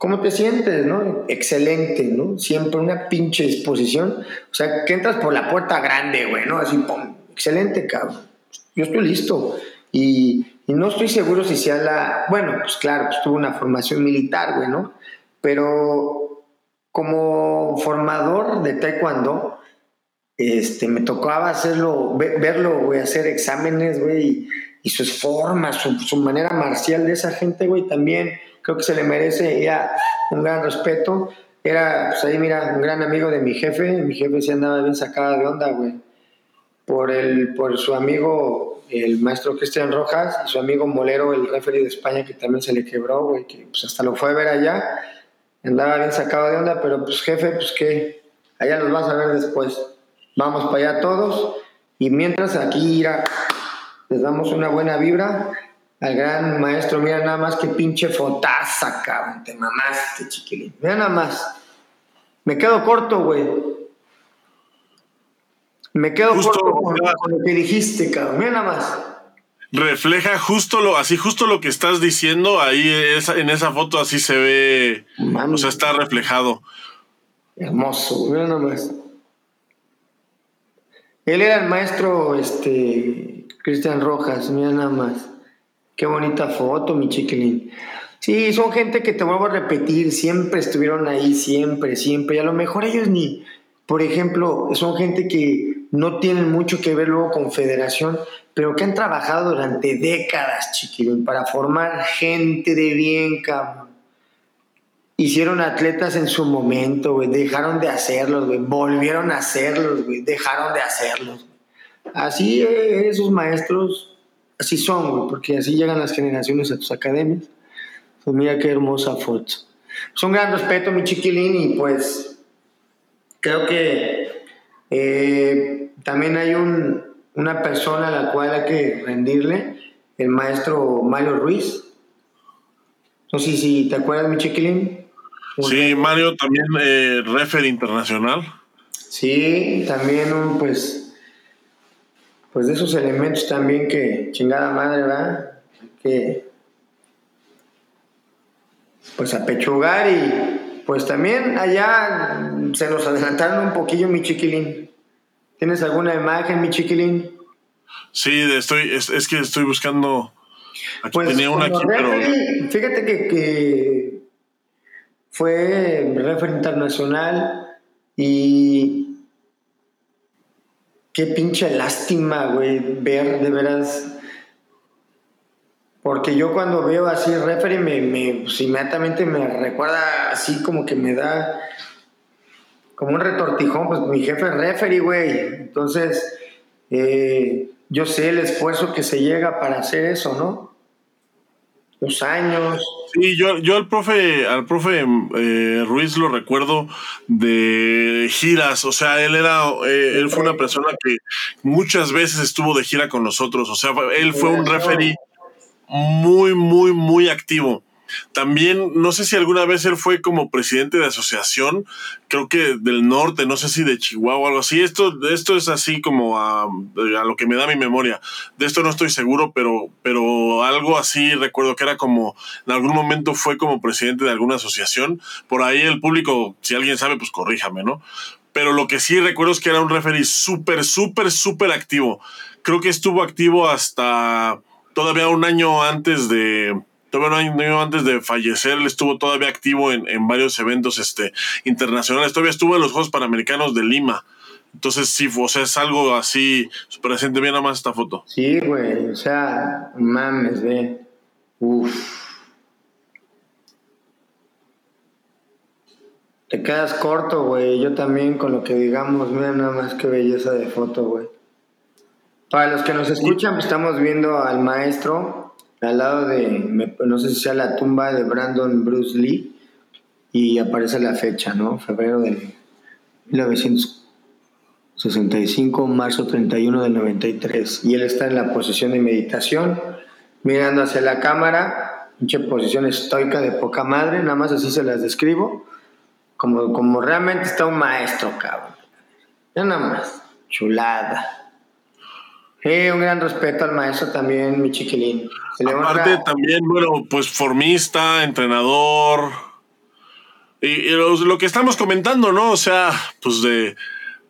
Speaker 2: ¿Cómo te sientes, no? Excelente, ¿no? Siempre una pinche disposición. O sea, que entras por la puerta grande, güey, ¿no? Así. Excelente, cabrón yo estoy listo. Y, no estoy seguro si sea la, bueno, pues claro, pues tuve una formación militar, güey, ¿no? Pero como formador de taekwondo, este, me tocaba hacerlo, verlo, güey, hacer exámenes, güey, y, sus formas, su, manera marcial de esa gente, güey, también creo que se le merece ya un gran respeto. Era, pues ahí, mira, un gran amigo de mi jefe, mi jefe se andaba bien sacada de onda, güey por, el, por su amigo, el maestro Cristian Rojas, y su amigo Molero, el referee de España, que también se le quebró, güey, que pues hasta lo fue a ver allá. Andaba bien sacado de onda, pero pues jefe, pues qué, allá los vas a ver después. Vamos para allá todos. Y mientras aquí irá, les damos una buena vibra al gran maestro. Mira nada más que pinche fotaza, cabrón. Te mamaste, chiquilín. Mira nada más. Me quedo corto, güey. Me quedo justo, con, lo que dijiste, cabrón. Mira nada más.
Speaker 1: Refleja justo lo, así justo lo que estás diciendo, ahí en esa foto así se ve, o sea, está reflejado.
Speaker 2: Hermoso, mira nada más. Él era el maestro, este, Cristian Rojas, mira nada más. Qué bonita foto, mi chiquilín. Sí, son gente que te vuelvo a repetir, siempre estuvieron ahí, siempre, siempre. Y a lo mejor ellos ni, por ejemplo, son gente que no tienen mucho que ver luego con federación, pero que han trabajado durante décadas, chiquilín, para formar gente de bien, cabrón. Hicieron atletas en su momento, güey, dejaron de hacerlos, güey, volvieron a hacerlos, güey, dejaron de hacerlos. Así eh, esos maestros, así son, güey, porque así llegan las generaciones a tus academias. Pues mira qué hermosa foto. Es pues un gran respeto, mi chiquilín, y pues creo que eh, también hay un, una persona a la cual hay que rendirle, el maestro Mario Ruiz. No sé si te acuerdas, mi chiquilín.
Speaker 1: Sí, Mario también eh, refer internacional.
Speaker 2: Sí, también un, pues, pues de esos elementos también que chingada madre, ¿verdad? Que pues apechugar y pues también allá se nos adelantaron un poquillo mi chiquilín. ¿Tienes alguna imagen, mi chiquilín?
Speaker 1: Sí, estoy, es, que estoy buscando. Aquí pues, tenía una aquí, pero.
Speaker 2: Fíjate que, que fue referee internacional y. Qué pinche lástima, güey, ver de veras. Porque yo cuando veo así referee, me, pues, inmediatamente me recuerda así como que me da como un retortijón, pues mi jefe es referee, güey. Entonces, eh, yo sé el esfuerzo que se llega para hacer eso, ¿no? Los años.
Speaker 1: Sí, yo, yo al profe, al profe eh, Ruiz lo recuerdo de giras, o sea, él era, eh, él fue una persona que muchas veces estuvo de gira con nosotros, o sea, él fue un referee muy, muy, muy activo. También, no sé si alguna vez él fue como presidente de asociación, creo que del norte, no sé si de Chihuahua o algo así. Esto, esto es así como a, lo que me da mi memoria. De esto no estoy seguro, pero, pero algo así recuerdo que era como, en algún momento fue como presidente de alguna asociación. Por ahí el público, si alguien sabe, pues corríjame, ¿no? Pero lo que sí recuerdo es que era un referee súper, súper, súper activo. Creo que estuvo activo hasta todavía un año antes de, todavía un año antes de fallecer, él estuvo todavía activo en, varios eventos este, internacionales, todavía estuvo en los Juegos Panamericanos de Lima. Entonces, sí, o sea, es algo así súper reciente. Mira más esta foto.
Speaker 2: Sí, güey, o sea, mames, ve. Uf. Te quedas corto, güey. Yo también con lo que digamos, mira nada más qué belleza de foto, güey. Para los que nos escuchan, pues, estamos viendo al maestro al lado de, no sé si sea la tumba de Brandon Bruce Lee, y aparece la fecha, ¿no? Febrero de 1965, marzo 31 del 93. Y él está en la posición de meditación, mirando hacia la cámara, pinche posición estoica de poca madre, nada más así se las describo como, como realmente está un maestro, cabrón. Ya nada más, chulada. Eh, un gran respeto al maestro también, mi chiquilín.
Speaker 1: Aparte también, bueno, pues formista, entrenador. Y, lo, que estamos comentando, ¿no? O sea, pues de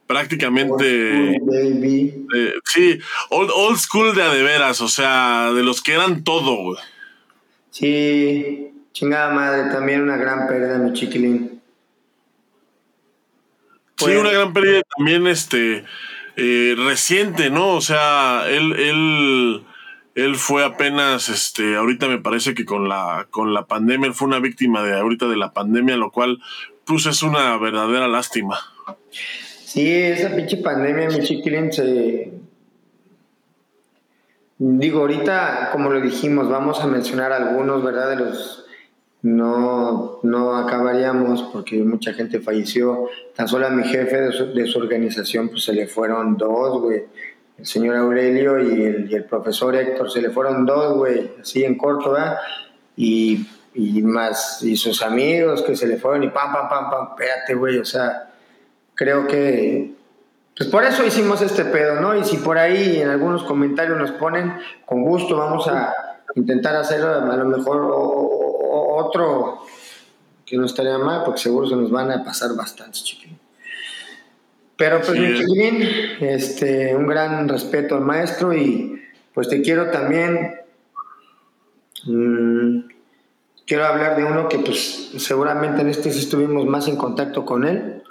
Speaker 1: prácticamente... sí, old, old, school de adeveras, o sea, de los que eran todo, güey.
Speaker 2: Sí, chingada madre, también una gran pérdida, mi chiquilín
Speaker 1: sí, pues una gran pérdida también este, eh, reciente, ¿no? O sea, él, él, él fue apenas, este, ahorita me parece que con la, con la pandemia, él fue una víctima de ahorita de la pandemia, lo cual, pues es una verdadera lástima.
Speaker 2: Sí, esa pinche pandemia, mi chiquilín, se... Digo, ahorita, como lo dijimos, vamos a mencionar algunos, ¿verdad? De los no, no acabaríamos porque mucha gente falleció. Tan solo a mi jefe de su, organización pues se le fueron dos, güey. El señor Aurelio y el, profesor Héctor se le fueron dos, güey, así en corto, ¿verdad? Y, y, más, y sus amigos que se le fueron y pam, pam, pam, pam, espérate, güey, o sea, creo que pues por eso hicimos este pedo, ¿no? Y si por ahí en algunos comentarios nos ponen, con gusto vamos a intentar hacer a lo mejor otro que no estaría mal, porque seguro se nos van a pasar bastantes, chiquilín. Pero pues, chiquilín, este, un gran respeto al maestro y pues te quiero también. Mm, quiero hablar de uno que pues seguramente en este sí estuvimos más en contacto con él.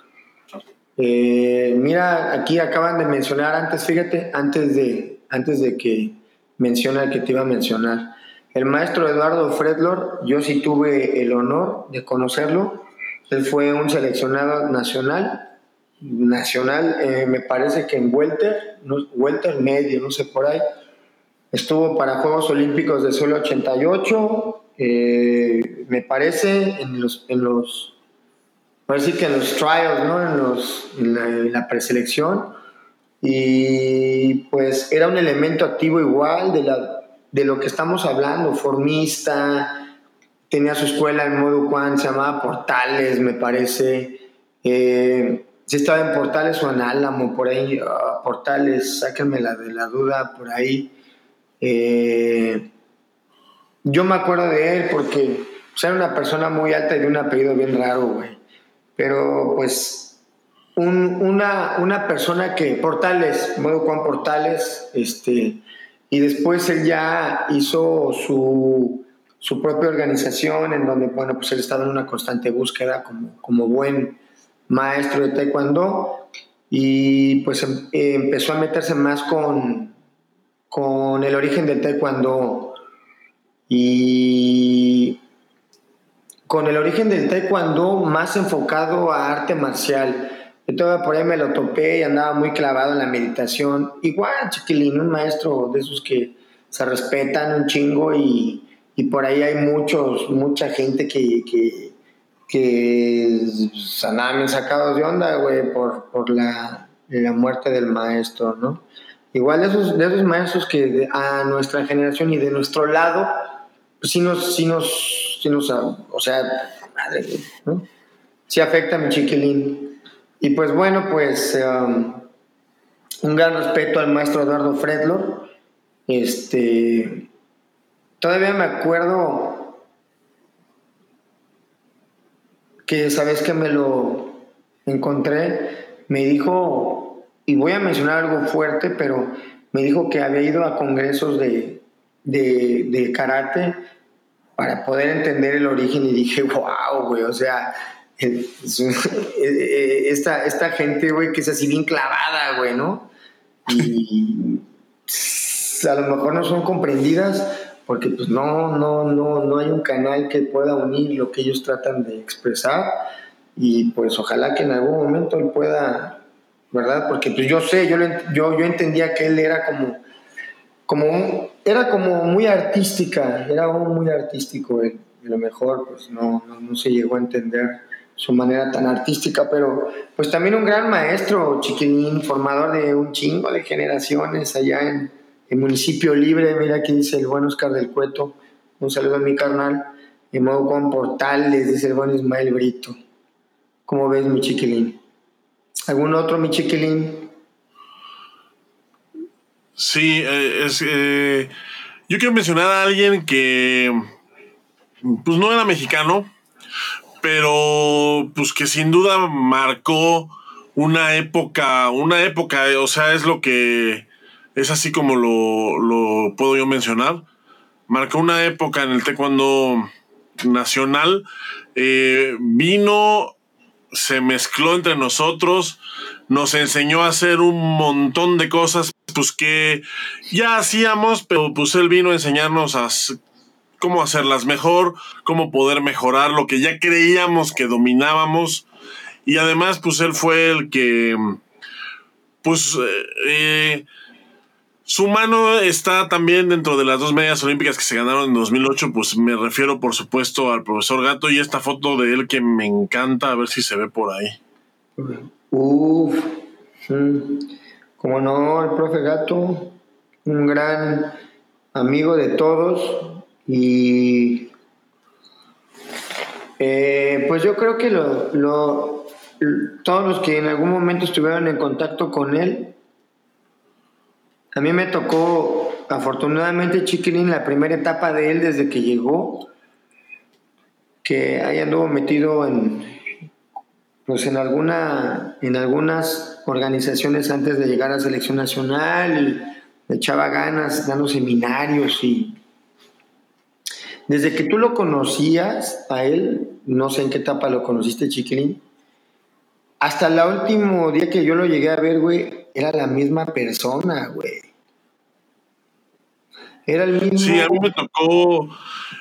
Speaker 2: Eh, mira, aquí acaban de mencionar antes, fíjate, antes de, antes de que mencione el que te iba a mencionar. El maestro Eduardo Fredlor, yo sí tuve el honor de conocerlo. Él fue un seleccionado nacional, nacional, eh, me parece que en Welter, no, Welter medio, no sé por ahí. Estuvo para Juegos Olímpicos de suelo 88, eh, me parece en los, en los, parece que en los trials, ¿no? En, los, en la preselección. Y pues era un elemento activo igual de la de lo que estamos hablando, formista, tenía su escuela en modo Juan, se llamaba Portales, me parece. Eh, si estaba en Portales o en Álamo, por ahí, ah, Portales, sáquenme la de la duda por ahí. Eh, yo me acuerdo de él porque pues, era una persona muy alta y de un apellido bien raro, güey. Pero pues una, una persona que, Portales, modo Juan Portales, este, y después él ya hizo su, su propia organización en donde, bueno, pues él estaba en una constante búsqueda como, como buen maestro de taekwondo y pues em, empezó a meterse más con, con el origen del taekwondo y con el origen del taekwondo más enfocado a arte marcial todo por ahí me lo topé y andaba muy clavado en la meditación. Igual, chiquilín, un maestro de esos que se respetan un chingo y, por ahí hay muchos, mucha gente que, que, que bien sacados de onda, güey, por, la, muerte del maestro, ¿no? Igual de esos, de esos maestros que a nuestra generación y de nuestro lado, pues sí nos, sí nos, sí nos, o sea, madre, ¿no? Sí afecta a mi chiquilín. Y pues bueno, pues um, un gran respeto al maestro Eduardo Fredlor. Este, todavía me acuerdo que sabes que me lo encontré, me dijo, y voy a mencionar algo fuerte, pero me dijo que había ido a congresos de, de, de karate para poder entender el origen y dije, [LAUGHS] wow, güey, o sea, [LAUGHS] esta, esta gente, güey, que es así bien clavada, güey, ¿no? Y a lo mejor no son comprendidas porque pues no, no, no, no hay un canal que pueda unir lo que ellos tratan de expresar, y pues ojalá que en algún momento él pueda, ¿verdad? Porque pues yo sé, yo, yo, yo entendía que él era como, como era como muy artística, era muy artístico él, a lo mejor pues no, no, se llegó a entender su manera tan artística, pero pues también un gran maestro, chiquinín, formador de un chingo de generaciones allá en el municipio libre, mira aquí dice el buen Oscar del Cueto, un saludo a mi carnal, en modo con portales, dice el buen Ismael Brito. ¿Cómo ves, mi chiquilín? ¿Algún otro, mi chiquilín?
Speaker 1: Sí, eh, es, eh, yo quiero mencionar a alguien que pues no era mexicano, pero pues que sin duda marcó una época, una época, o sea, es lo que es así como lo, lo puedo yo mencionar. Marcó una época en el taekwondo nacional. Eh, vino se mezcló entre nosotros, nos enseñó a hacer un montón de cosas pues que ya hacíamos, pero pues él vino a enseñarnos a cómo hacerlas mejor, cómo poder mejorar lo que ya creíamos que dominábamos y además pues él fue el que pues eh, eh su mano está también dentro de las dos medias olímpicas que se ganaron en 2008, pues me refiero por supuesto al profesor Gato y esta foto de él que me encanta, a ver si se ve por ahí.
Speaker 2: Uf, como no, el profe Gato, un gran amigo de todos y eh, pues yo creo que lo, todos los que en algún momento estuvieron en contacto con él, a mí me tocó, afortunadamente, Chiquilín, la primera etapa de él desde que llegó, que ahí anduvo metido en, pues en, alguna, en algunas organizaciones antes de llegar a selección nacional y echaba ganas dando seminarios y desde que tú lo conocías a él, no sé en qué etapa lo conociste, Chiquilín, hasta el último día que yo lo llegué a ver, güey, era la misma persona, güey. Era el mismo.
Speaker 1: Sí, a mí me tocó.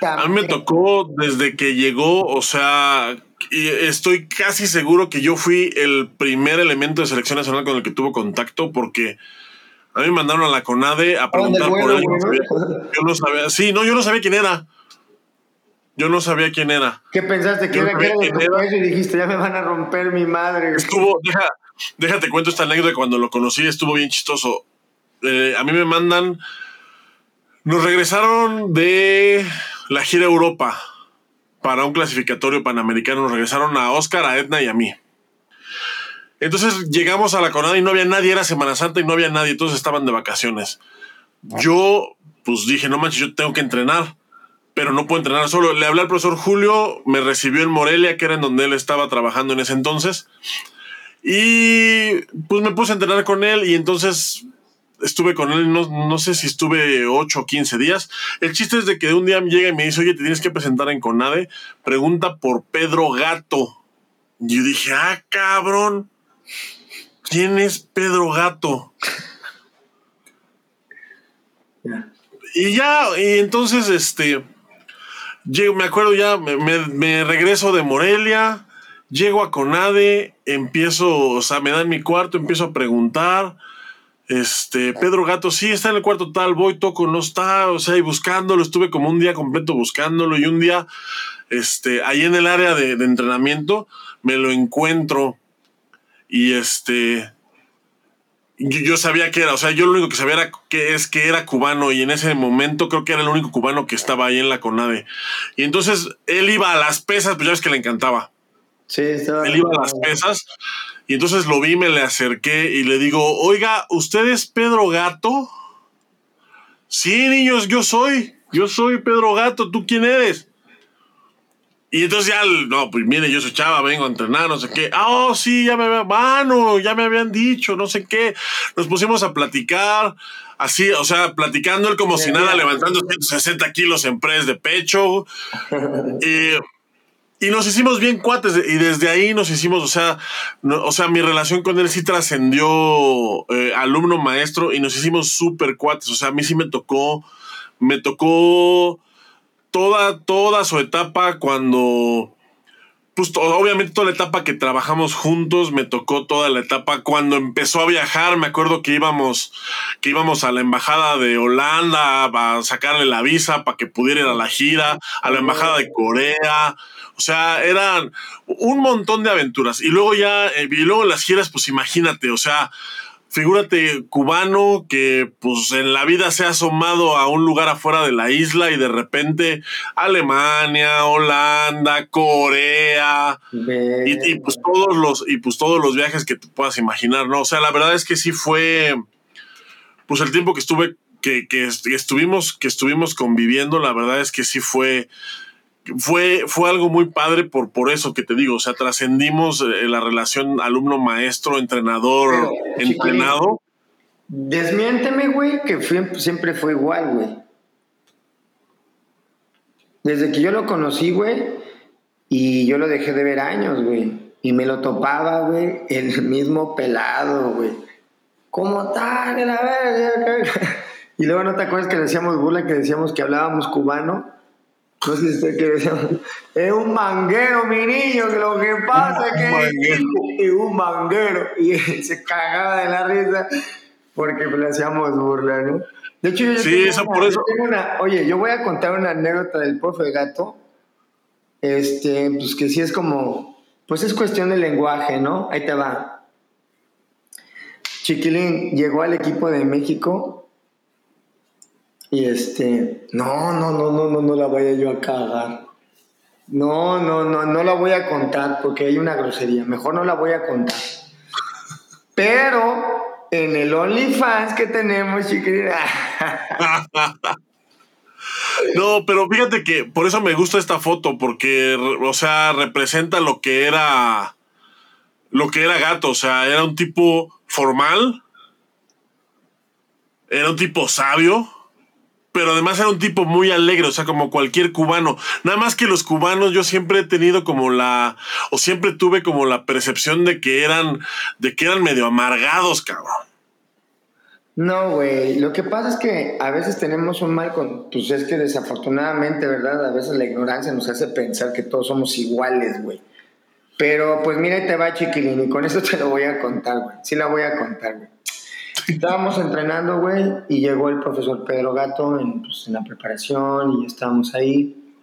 Speaker 1: A mí me tocó desde que llegó, o sea, estoy casi seguro que yo fui el primer elemento de selección nacional con el que tuvo contacto porque a mí me mandaron a la CONADE a preguntar por él. Yo no sabía, sí, no, yo no sabía quién era. Yo no sabía quién era.
Speaker 2: ¿Qué pensaste? ¿Que era, que era de tu y dijiste, ya me van a romper mi madre?
Speaker 1: Estuvo, deja, déjate cuento esta anécdota. Cuando lo conocí estuvo bien chistoso. Eh, a mí me mandan nos regresaron de la gira Europa para un clasificatorio panamericano. Nos regresaron a Oscar, a Edna y a mí. Entonces llegamos a la Conada y no había nadie, era Semana Santa y no había nadie, todos estaban de vacaciones. Yo, pues dije, no manches, yo tengo que entrenar, pero no puedo entrenar solo. Le hablé al profesor Julio, me recibió en Morelia, que era en donde él estaba trabajando en ese entonces. Y pues me puse a entrenar con él y entonces estuve con él, no, sé si estuve 8 o 15 días. El chiste es de que un día llega y me dice, oye, te tienes que presentar en Conade. Pregunta por Pedro Gato. Y yo dije, ah, cabrón. ¿Quién es Pedro Gato? Y ya, y entonces, este, llego, me acuerdo ya, me, regreso de Morelia, llego a Conade, empiezo, o sea, me dan mi cuarto, empiezo a preguntar este, Pedro Gato, sí, está en el cuarto tal, voy, toco, no está, o sea, y buscándolo, estuve como un día completo buscándolo y un día, este, ahí en el área de, entrenamiento, me lo encuentro y este, yo, sabía que era, o sea, yo lo único que sabía era que es que era cubano y en ese momento creo que era el único cubano que estaba ahí en la CONADE. Y entonces él iba a las pesas, pues ya ves que le encantaba.
Speaker 2: Sí, estaba.
Speaker 1: Él iba a las pesas y entonces lo vi, me le acerqué y le digo, oiga, ¿usted es Pedro Gato? Sí, niños, yo soy. Yo soy Pedro Gato. ¿Tú quién eres? Y entonces ya, no, pues mire, yo soy chava, vengo a entrenar, no sé qué. Ah, oh, sí, ya me habían, mano, ya me habían dicho, no sé qué. Nos pusimos a platicar, así, o sea, platicando él como si nada, levantando 160 kilos en press de pecho. [LAUGHS] y y nos hicimos bien cuates y desde ahí nos hicimos, o sea, o sea, mi relación con él sí trascendió eh, alumno maestro y nos hicimos súper cuates, o sea, a mí sí me tocó, me tocó toda, toda su etapa cuando, pues obviamente toda la etapa que trabajamos juntos, me tocó toda la etapa cuando empezó a viajar, me acuerdo que íbamos, que íbamos a la embajada de Holanda a sacarle la visa para que pudiera ir a la gira, a la embajada de Corea, o sea, eran un montón de aventuras. Y luego ya, eh, y luego las giras, pues imagínate, o sea, figúrate cubano que pues en la vida se ha asomado a un lugar afuera de la isla y de repente Alemania, Holanda, Corea y, pues todos los y pues todos los viajes que te puedas imaginar, ¿no? O sea, la verdad es que sí fue pues el tiempo que estuve que, que estuvimos que estuvimos conviviendo, la verdad es que sí fue fue, fue algo muy padre por, por eso que te digo, o sea, trascendimos eh, la relación alumno-maestro, entrenador, entrenado.
Speaker 2: Desmiénteme, güey, que siempre fue igual, güey. Desde que yo lo conocí, güey, y yo lo dejé de ver años, güey. Y me lo topaba, güey, el [LAUGHS] mismo pelado, güey. ¿Cómo tal? [LAUGHS] Y luego no te acuerdas que decíamos burla, que decíamos que hablábamos cubano. No sé si usted quiere Es un manguero, mi niño, que lo que pasa es que es un manguero. Y [LAUGHS] se cagaba de la risa porque le hacíamos burla, ¿no? De hecho, yo
Speaker 1: sí, eso por eso.
Speaker 2: oye, yo voy a contar una anécdota del profe Gato. Este, pues que sí es como, pues es cuestión de lenguaje, ¿no? Ahí te va. Chiquilín llegó al equipo de México y este, no, no, no, no, no, no la vaya yo a cagar. No, no, no, no la voy a contar porque hay una grosería. Mejor no la voy a contar. Pero en el OnlyFans que tenemos, chiquita. [LAUGHS]
Speaker 1: No, pero fíjate que por eso me gusta esta foto, porque, o sea, representa lo que era, lo que era gato, o sea, era un tipo formal, era un tipo sabio, pero además era un tipo muy alegre, o sea, como cualquier cubano. Nada más que los cubanos yo siempre he tenido como la, o siempre tuve como la percepción de que eran, de que eran medio amargados, cabrón.
Speaker 2: No, güey, lo que pasa es que a veces tenemos un mal con, pues es que desafortunadamente, ¿verdad? A veces la ignorancia nos hace pensar que todos somos iguales, güey. Pero pues mira, te va chiquilín y con eso te lo voy a contar, güey. Sí la voy a contar, güey. Estábamos entrenando, güey, y llegó el profesor Pedro Gato en, pues, en la preparación y estábamos ahí.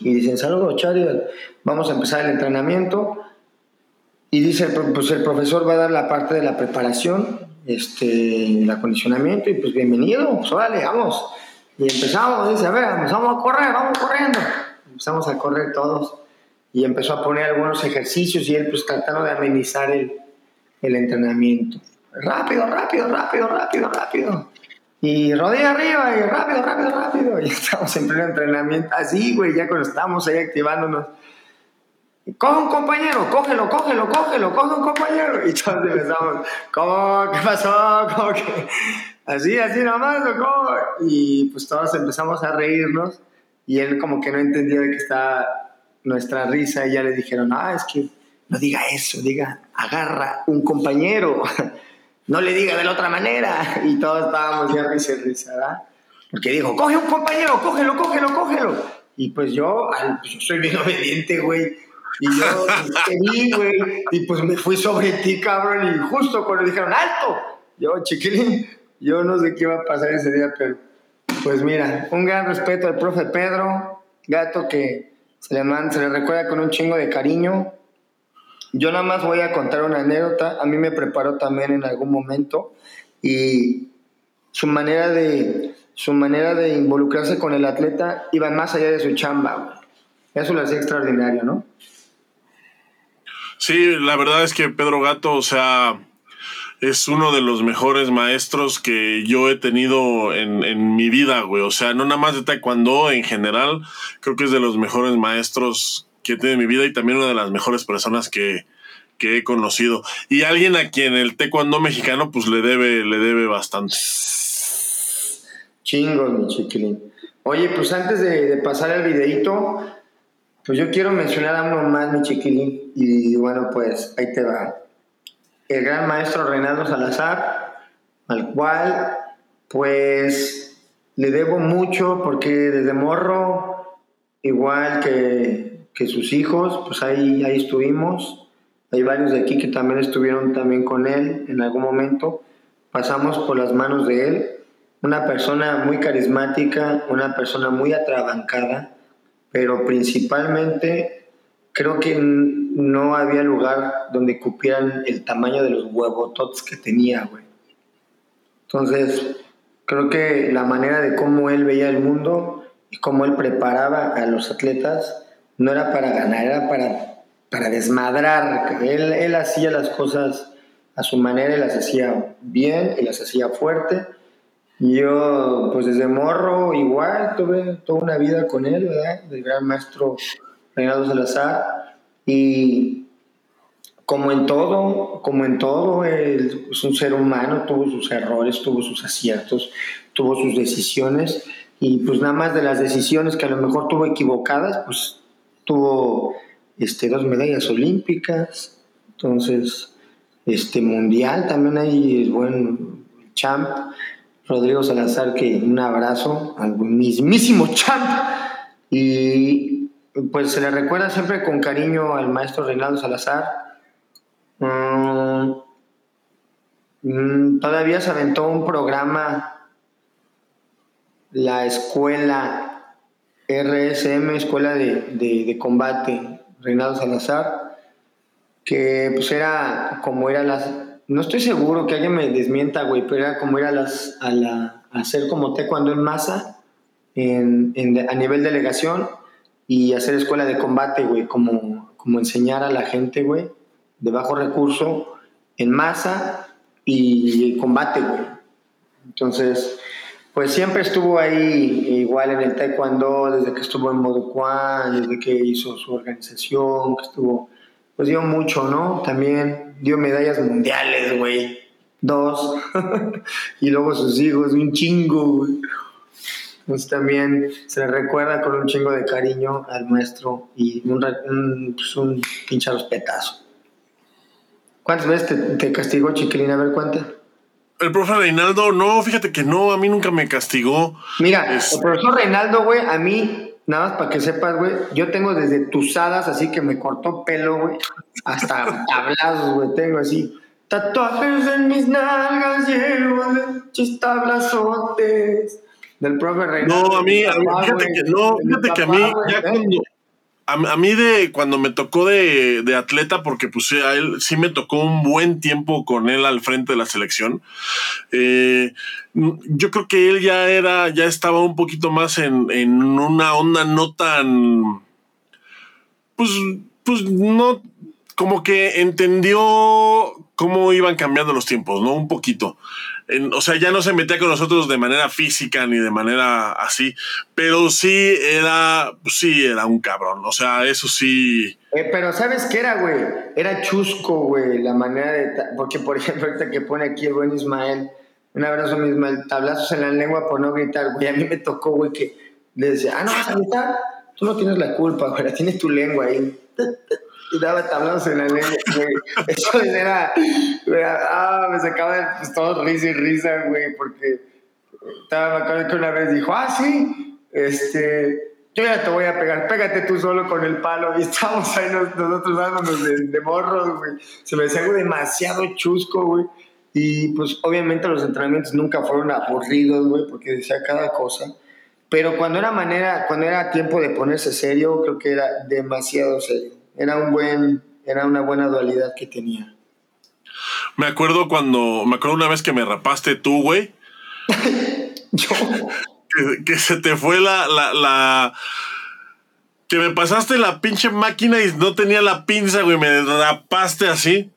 Speaker 2: Y dicen, saludos, Chari, vamos a empezar el entrenamiento. Y dice, pues el profesor va a dar la parte de la preparación, este, el acondicionamiento, y pues bienvenido, pues vale, vamos. Y empezamos, dice, a ver, vamos a correr, vamos corriendo. Empezamos a correr todos. Y empezó a poner algunos ejercicios y él pues tratando de amenizar el, el entrenamiento rápido, rápido, rápido, rápido, rápido. Y rodilla arriba y rápido, rápido, rápido. [LAUGHS] Y estamos en pleno entrenamiento. Así, güey, ya cuando estamos ahí activándonos. Coge un compañero, cógelo, cógelo, cógelo, coge un compañero. Y todos empezamos, ¿cómo? ¿Qué pasó? ¿Cómo que? Así, así nomás, ¿cómo? Y pues todos empezamos a reírnos. Y él como que no entendía de qué estaba nuestra risa. Y ya le dijeron, ah, es que no diga eso, diga, agarra un compañero [LAUGHS] no le diga de la otra manera. [LAUGHS] Y todos estábamos ya risa risa, ¿verdad? Porque dijo, coge un compañero, cógelo, cógelo, cógelo. Y pues yo, pues yo soy bien [LAUGHS] obediente, güey. Y yo te vi, güey. Y pues me fui sobre ti, cabrón. Y justo cuando dijeron, alto, yo, chiquilín, yo no sé qué iba a pasar ese día, pero pues mira, un gran respeto al profe Pedro, gato que se le, man, se le recuerda con un chingo de cariño yo nada más voy a contar una anécdota. A mí me preparó también en algún momento y su manera de, su manera de involucrarse con el atleta iba más allá de su chamba. Eso lo hacía extraordinario, ¿no?
Speaker 1: Sí, la verdad es que Pedro Gato, o sea, es uno de los mejores maestros que yo he tenido en, en, mi vida, güey. O sea, no nada más de taekwondo en general, creo que es de los mejores maestros que tiene mi vida y también una de las mejores personas que, he conocido. Y alguien a quien el taekwondo mexicano pues le debe, le debe bastante.
Speaker 2: Chingos, mi chiquilín. Oye, pues antes de, pasar el videito, pues yo quiero mencionar a uno más, mi chiquilín. Y bueno, pues ahí te va. El gran maestro Reinaldo Salazar, al cual pues le debo mucho porque desde morro, igual que que sus hijos, pues ahí, ahí estuvimos. Hay varios de aquí que también estuvieron también con él en algún momento. Pasamos por las manos de él. Una persona muy carismática, una persona muy atrabancada, pero principalmente creo que no había lugar donde cupieran el tamaño de los huevotots que tenía, güey. Entonces, creo que la manera de cómo él veía el mundo y cómo él preparaba a los atletas no era para ganar, era para, para desmadrar. Él, él hacía las cosas a su manera y las hacía bien y las hacía fuerte. Yo, pues desde morro, igual, tuve toda una vida con él, ¿verdad? Del gran maestro Reinaldo Salazar. Y como en todo, como en todo, él es un ser humano, tuvo sus errores, tuvo sus aciertos, tuvo sus decisiones. Y pues nada más de las decisiones que a lo mejor tuvo equivocadas, pues tuvo este, dos medallas olímpicas. Entonces, este mundial también hay el buen champ Rodrigo Salazar que un abrazo al mismísimo champ y pues se le recuerda siempre con cariño al maestro Reinaldo Salazar mm, mm, todavía se aventó un programa la escuela RSM escuela de, de combate Reinaldo Salazar que pues era como era las... No estoy seguro que alguien me desmienta, güey, pero era como era las, a, la, hacer como taekwondo en masa en, a nivel delegación y hacer escuela de combate, güey, como, como enseñar a la gente, güey, de bajo recurso en masa y combate, güey. Entonces, pues siempre estuvo ahí igual en el taekwondo, desde que estuvo en Moduquan, desde que hizo su organización, que estuvo pues dio mucho, ¿no? También dio medallas mundiales, güey. Dos. [LAUGHS] y luego sus hijos, un chingo, güey. Pues también se le recuerda con un chingo de cariño al maestro y un, un, pues un pinche. ¿Cuántas veces te, castigó Chiquilín? A ver, cuántas.
Speaker 1: El profesor Reinaldo, no, fíjate que no, a mí nunca me castigó.
Speaker 2: Mira, el profesor Reinaldo, güey, a mí Nada más para que sepas, güey, yo tengo desde tusadas, así que me cortó pelo, güey, hasta [LAUGHS] tablazos, güey, tengo así. Tatuajes en mis nalgas, llevo de chistablazotes. Del profe Reinaldo.
Speaker 1: No, a mí, fíjate que, no, fíjate que a mí, ya cuando, a, mí de cuando me tocó de, de, atleta, porque pues a él sí me tocó un buen tiempo con él al frente de la selección. Eh, yo creo que él ya era, ya estaba un poquito más en, en una onda no tan. Pues, pues no. Como que entendió cómo iban cambiando los tiempos, ¿no? Un poquito o sea, ya no se metía con nosotros de manera física ni de manera así, pero sí era, sí era un cabrón, o sea, eso sí.
Speaker 2: Eh, pero ¿sabes qué era, güey? Era chusco, güey, la manera de, porque por ejemplo, ahorita que pone aquí el buen Ismael, un abrazo mi Ismael, tablazos en la lengua por no gritar, güey, a mí me tocó, güey, que le decía, ah, no vas a gritar, tú no tienes la culpa, güey, tienes tu lengua ahí y daba tablazos en la güey. Eso era, ah, me sacaba pues, todo risa y risa, güey, porque estaba, me que una vez dijo, ah, sí, este, yo ya te voy a pegar, pégate tú solo con el palo. Y estábamos ahí nosotros dándonos de, de morros, güey. Se me hacía algo demasiado chusco, güey. Y pues obviamente los entrenamientos nunca fueron aburridos, güey, porque decía cada cosa. Pero cuando era manera, cuando era tiempo de ponerse serio, creo que era demasiado serio era un buen, era una buena dualidad que tenía.
Speaker 1: Me acuerdo cuando, me acuerdo una vez que me rapaste tú, güey. [LAUGHS] Yo. Que, se te fue la, la, la, que me pasaste la pinche máquina y no tenía la pinza, güey, me rapaste así.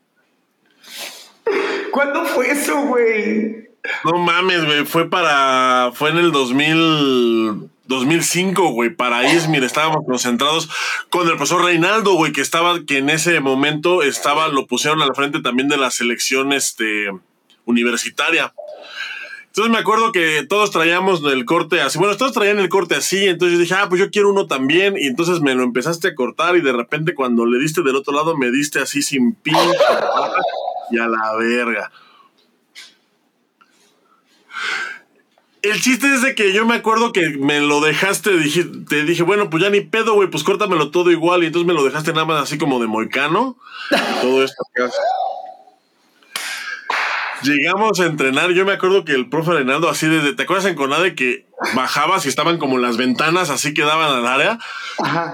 Speaker 2: ¿Cuándo fue eso, güey?
Speaker 1: No mames, güey, fue para, fue en el 2000, 2005, güey, para Izmir. Estábamos concentrados con el profesor Reinaldo, güey, que estaba, que en ese momento estaba, lo pusieron a la frente también de la selección este, universitaria. Entonces me acuerdo que todos traíamos el corte así. Bueno, todos traían el corte así. Entonces yo dije, ah, pues yo quiero uno también. Y entonces me lo empezaste a cortar. Y de repente, cuando le diste del otro lado, me diste así sin pin. [LAUGHS] y a la verga. El chiste es de que yo me acuerdo que me lo dejaste, dije, te dije, bueno, pues ya ni pedo, güey, pues córtamelo todo igual. Y entonces me lo dejaste nada más así como de moicano. [LAUGHS] todo esto Llegamos a entrenar. Yo me acuerdo que el profe Reinaldo, así desde, ¿te acuerdas en Conade que bajabas y estaban como las ventanas así que daban al área?
Speaker 2: Ajá.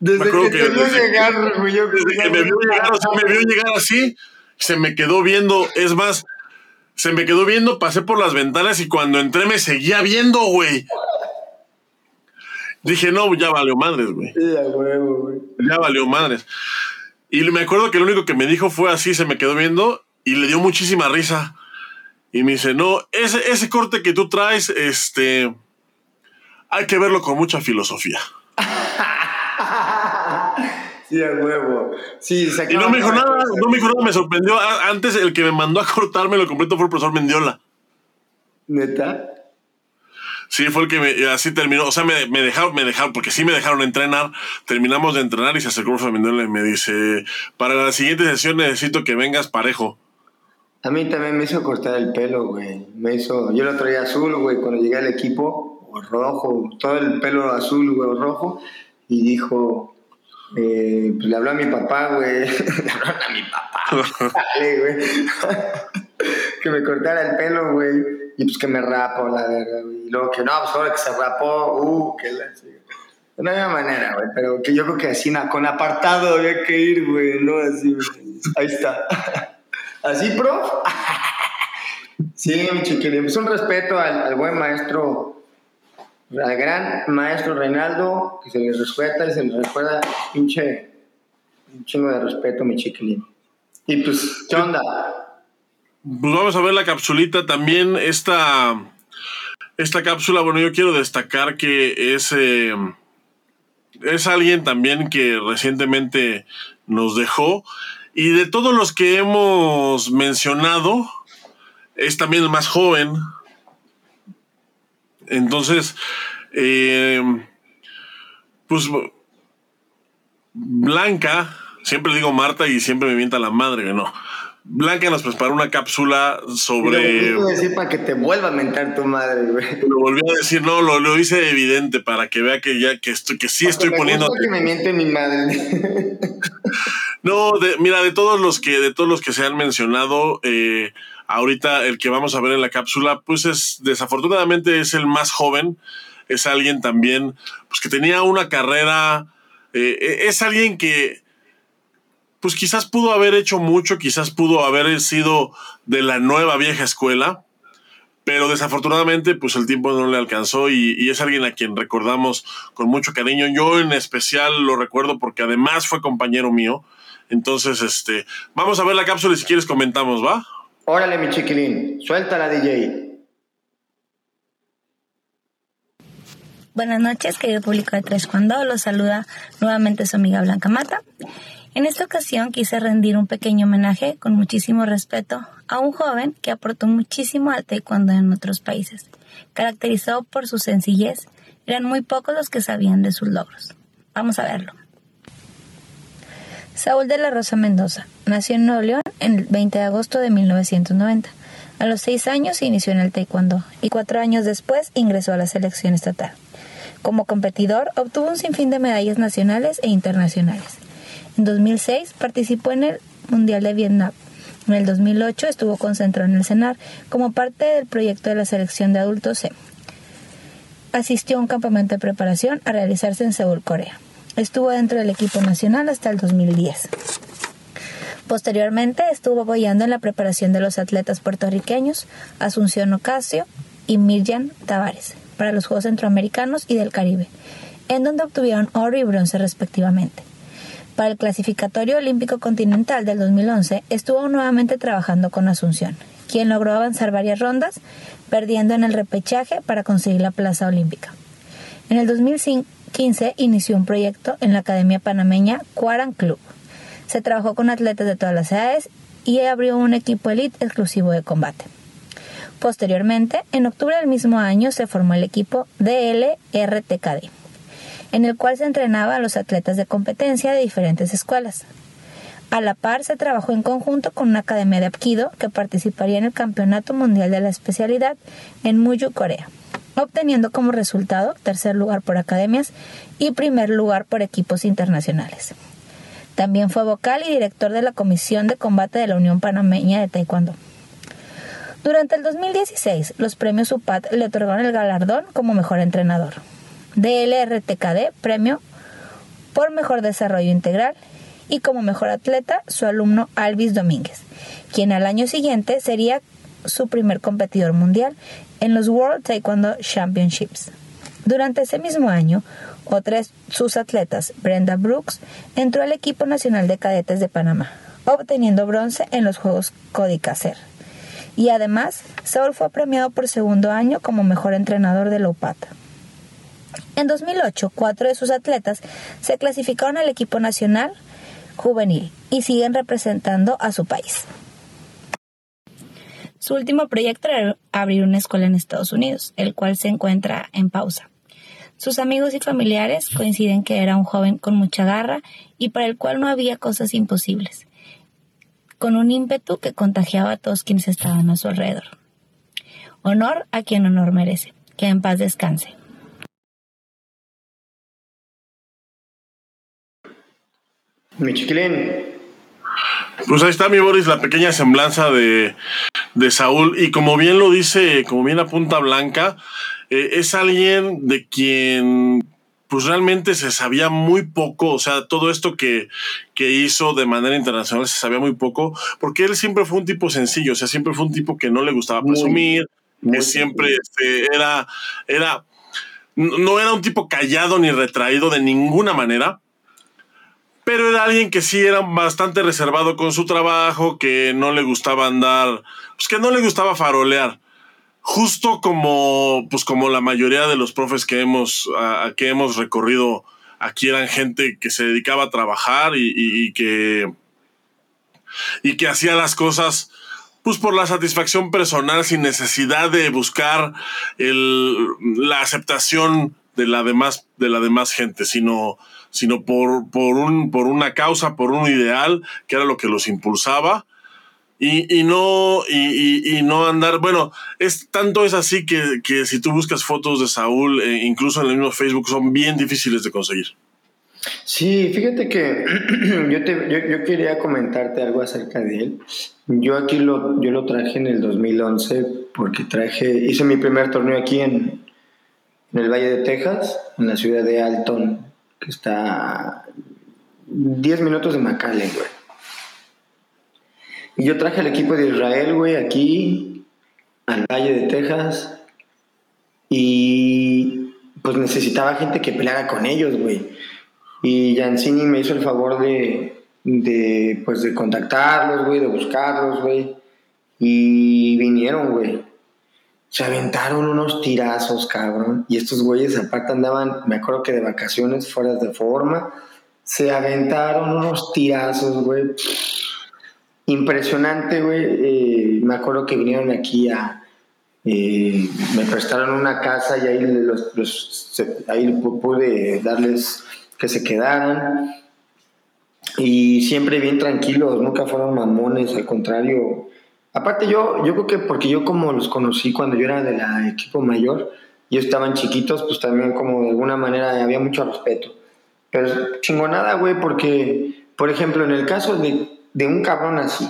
Speaker 2: Desde que, te vio llegar,
Speaker 1: güey. Desde que me vio llegar, o sea, me vio llegar así, se me quedó viendo. Es más, se me quedó viendo, pasé por las ventanas y cuando entré me seguía viendo, güey. Dije, no, ya valió madres, güey. Ya valió madres. Y me acuerdo que lo único que me dijo fue así, se me quedó viendo y le dio muchísima risa. Y me dice, no, ese, ese corte que tú traes, este, hay que verlo con mucha filosofía. [LAUGHS]
Speaker 2: Sí, a huevo. Sí,
Speaker 1: se Y no me dijo nada, no me dijo nada, me sorprendió. Antes el que me mandó a cortarme lo completo fue el profesor Mendiola.
Speaker 2: ¿Neta?
Speaker 1: Sí, fue el que me, así terminó. O sea, me, me, dejaron, me dejaron, porque sí me dejaron entrenar. Terminamos de entrenar y se acercó el profesor Mendiola y me dice: Para la siguiente sesión necesito que vengas parejo.
Speaker 2: A mí también me hizo cortar el pelo, güey. Me hizo. Yo lo traía azul, güey, cuando llegué al equipo, o rojo, todo el pelo azul, güey, rojo. Y dijo: eh, pues le habló a mi papá, güey. [LAUGHS] le habló a mi papá. [LAUGHS] güey. [LAUGHS] que me cortara el pelo, güey. Y pues que me rapo, la verdad, güey. Y luego que no, pues ahora que se rapó, uh, que la. No había manera, güey, pero que yo creo que así, con apartado había que ir, güey, ¿no? Así, Ahí está. ¿Así, prof? sí, mi chiquilín. Pues un respeto al, al buen maestro al gran maestro Reinaldo, que se le respeta y se le recuerda pinche, un chingo de respeto, mi chiquilín. Y pues, ¿qué onda?
Speaker 1: Pues vamos a ver la capsulita también. Esta, esta cápsula, bueno, yo quiero destacar que es, eh, es alguien también que recientemente nos dejó. Y de todos los que hemos mencionado, es también el más joven, entonces, eh, pues Blanca, siempre digo Marta y siempre me mienta la madre, no. Blanca nos preparó una cápsula sobre.
Speaker 2: Lo decir para que te vuelva a mentar tu madre, güey.
Speaker 1: Lo volví a decir, no, lo, lo hice evidente para que vea que ya que estoy, que sí estoy poniendo.
Speaker 2: que me miente mi madre. [LAUGHS]
Speaker 1: no, mira, de todos los que, de todos los que se han mencionado, eh, Ahorita el que vamos a ver en la cápsula, pues es desafortunadamente es el más joven, es alguien también, pues que tenía una carrera, eh, e, es alguien que, pues quizás pudo haber hecho mucho, quizás pudo haber sido de la nueva vieja escuela, pero desafortunadamente pues el tiempo no le alcanzó y, y, es alguien a quien recordamos con mucho cariño. Yo en especial lo recuerdo porque además fue compañero mío. Entonces, este, vamos a ver la cápsula y si quieres comentamos, ¿va?
Speaker 2: Órale, mi chiquilín, suéltala, DJ.
Speaker 3: Buenas noches, querido público de Tres Cuando. Los saluda nuevamente su amiga Blanca Mata. En esta ocasión quise rendir un pequeño homenaje con muchísimo respeto a un joven que aportó muchísimo al taekwondo en otros países. Caracterizado por su sencillez, eran muy pocos los que sabían de sus logros. Vamos a verlo. Saúl de la Rosa Mendoza nació en Nuevo León el 20 de agosto de 1990. A los seis años se inició en el taekwondo y cuatro años después ingresó a la selección estatal. Como competidor obtuvo un sinfín de medallas nacionales e internacionales. En 2006 participó en el Mundial de Vietnam. En el 2008 estuvo concentrado en el CENAR como parte del proyecto de la selección de adultos C. Asistió a un campamento de preparación a realizarse en Seúl, Corea. Estuvo dentro del equipo nacional hasta el 2010. Posteriormente estuvo apoyando en la preparación de los atletas puertorriqueños Asunción Ocasio y Mirjan Tavares para los Juegos Centroamericanos y del Caribe, en donde obtuvieron oro y bronce respectivamente. Para el clasificatorio olímpico continental del 2011 estuvo nuevamente trabajando con Asunción, quien logró avanzar varias rondas, perdiendo en el repechaje para conseguir la plaza olímpica. En el 2005 2015 inició un proyecto en la Academia Panameña Cuaran Club. Se trabajó con atletas de todas las edades y abrió un equipo elite exclusivo de combate. Posteriormente, en octubre del mismo año se formó el equipo DLRTKD, en el cual se entrenaba a los atletas de competencia de diferentes escuelas. A la par se trabajó en conjunto con una academia de Apkido que participaría en el Campeonato Mundial de la especialidad en Muyu, Corea, obteniendo como resultado tercer lugar por academias y primer lugar por equipos internacionales. También fue vocal y director de la Comisión de Combate de la Unión Panameña de Taekwondo. Durante el 2016, los premios UPAD le otorgaron el galardón como mejor entrenador. DLRTKD, premio por mejor desarrollo integral, y como mejor atleta su alumno Alvis Domínguez, quien al año siguiente sería su primer competidor mundial en los World Taekwondo Championships. Durante ese mismo año, otra de sus atletas, Brenda Brooks, entró al equipo nacional de cadetes de Panamá, obteniendo bronce en los Juegos Codicacer. Y además, Saul fue premiado por segundo año como mejor entrenador de UPAT. En 2008, cuatro de sus atletas se clasificaron al equipo nacional juvenil y siguen representando a su país. Su último proyecto era abrir una escuela en Estados Unidos, el cual se encuentra en pausa. Sus amigos y familiares coinciden que era un joven con mucha garra y para el cual no había cosas imposibles, con un ímpetu que contagiaba a todos quienes estaban a su alrededor. Honor a quien honor merece. Que en paz descanse.
Speaker 2: Mi chiquilín.
Speaker 1: Pues ahí está mi Boris, la pequeña semblanza de, de Saúl. Y como bien lo dice, como bien apunta Blanca, eh, es alguien de quien pues realmente se sabía muy poco, o sea, todo esto que, que, hizo de manera internacional se sabía muy poco, porque él siempre fue un tipo sencillo, o sea, siempre fue un tipo que no le gustaba presumir, que siempre este, era, era, no era un tipo callado ni retraído de ninguna manera, pero era alguien que sí era bastante reservado con su trabajo, que no le gustaba andar, pues que no le gustaba farolear. Justo como, pues como la mayoría de los profes que hemos, que hemos recorrido aquí eran gente que se dedicaba a trabajar y, que, y que hacía las cosas pues por la satisfacción personal sin necesidad de buscar el, la aceptación de la demás, de la demás gente, sino sino por, por, un, por una causa, por un ideal, que era lo que los impulsaba. Y, y no, y, y, no andar, bueno, es tanto es así que, que si tú buscas fotos de Saúl, eh, incluso en el mismo Facebook, son bien difíciles de conseguir.
Speaker 2: Sí, fíjate que [CLEARS THROAT] yo, te, yo, yo, quería comentarte algo acerca de él. Yo aquí lo, yo lo traje en el 2011 porque traje, hice mi primer torneo aquí en, el Valle de Texas, en la ciudad de Alton, que está 10 minutos de McAllen, güey. Y yo traje el equipo de Israel, güey, aquí, al Valle de Texas. Y pues necesitaba gente que peleara con ellos, güey. Y Jancini me hizo el favor de, de, pues, de contactarlos, güey, de buscarlos, güey. Y vinieron, güey se aventaron unos tirazos, cabrón. Y estos güeyes aparte andaban, me acuerdo que de vacaciones, fuera de forma. Se aventaron unos tirazos, güey. Impresionante, güey. Eh, me acuerdo que vinieron aquí a... Eh, me prestaron una casa y ahí, pude darles que se quedaran. Y siempre bien tranquilos, nunca fueron mamones, al contrario, Aparte yo, yo creo que porque yo como los conocí cuando yo era de la equipo mayor, y estaban chiquitos, pues también como de alguna manera había mucho respeto. Pero chingonada, güey, porque, por ejemplo, en el caso de, de un cabrón así,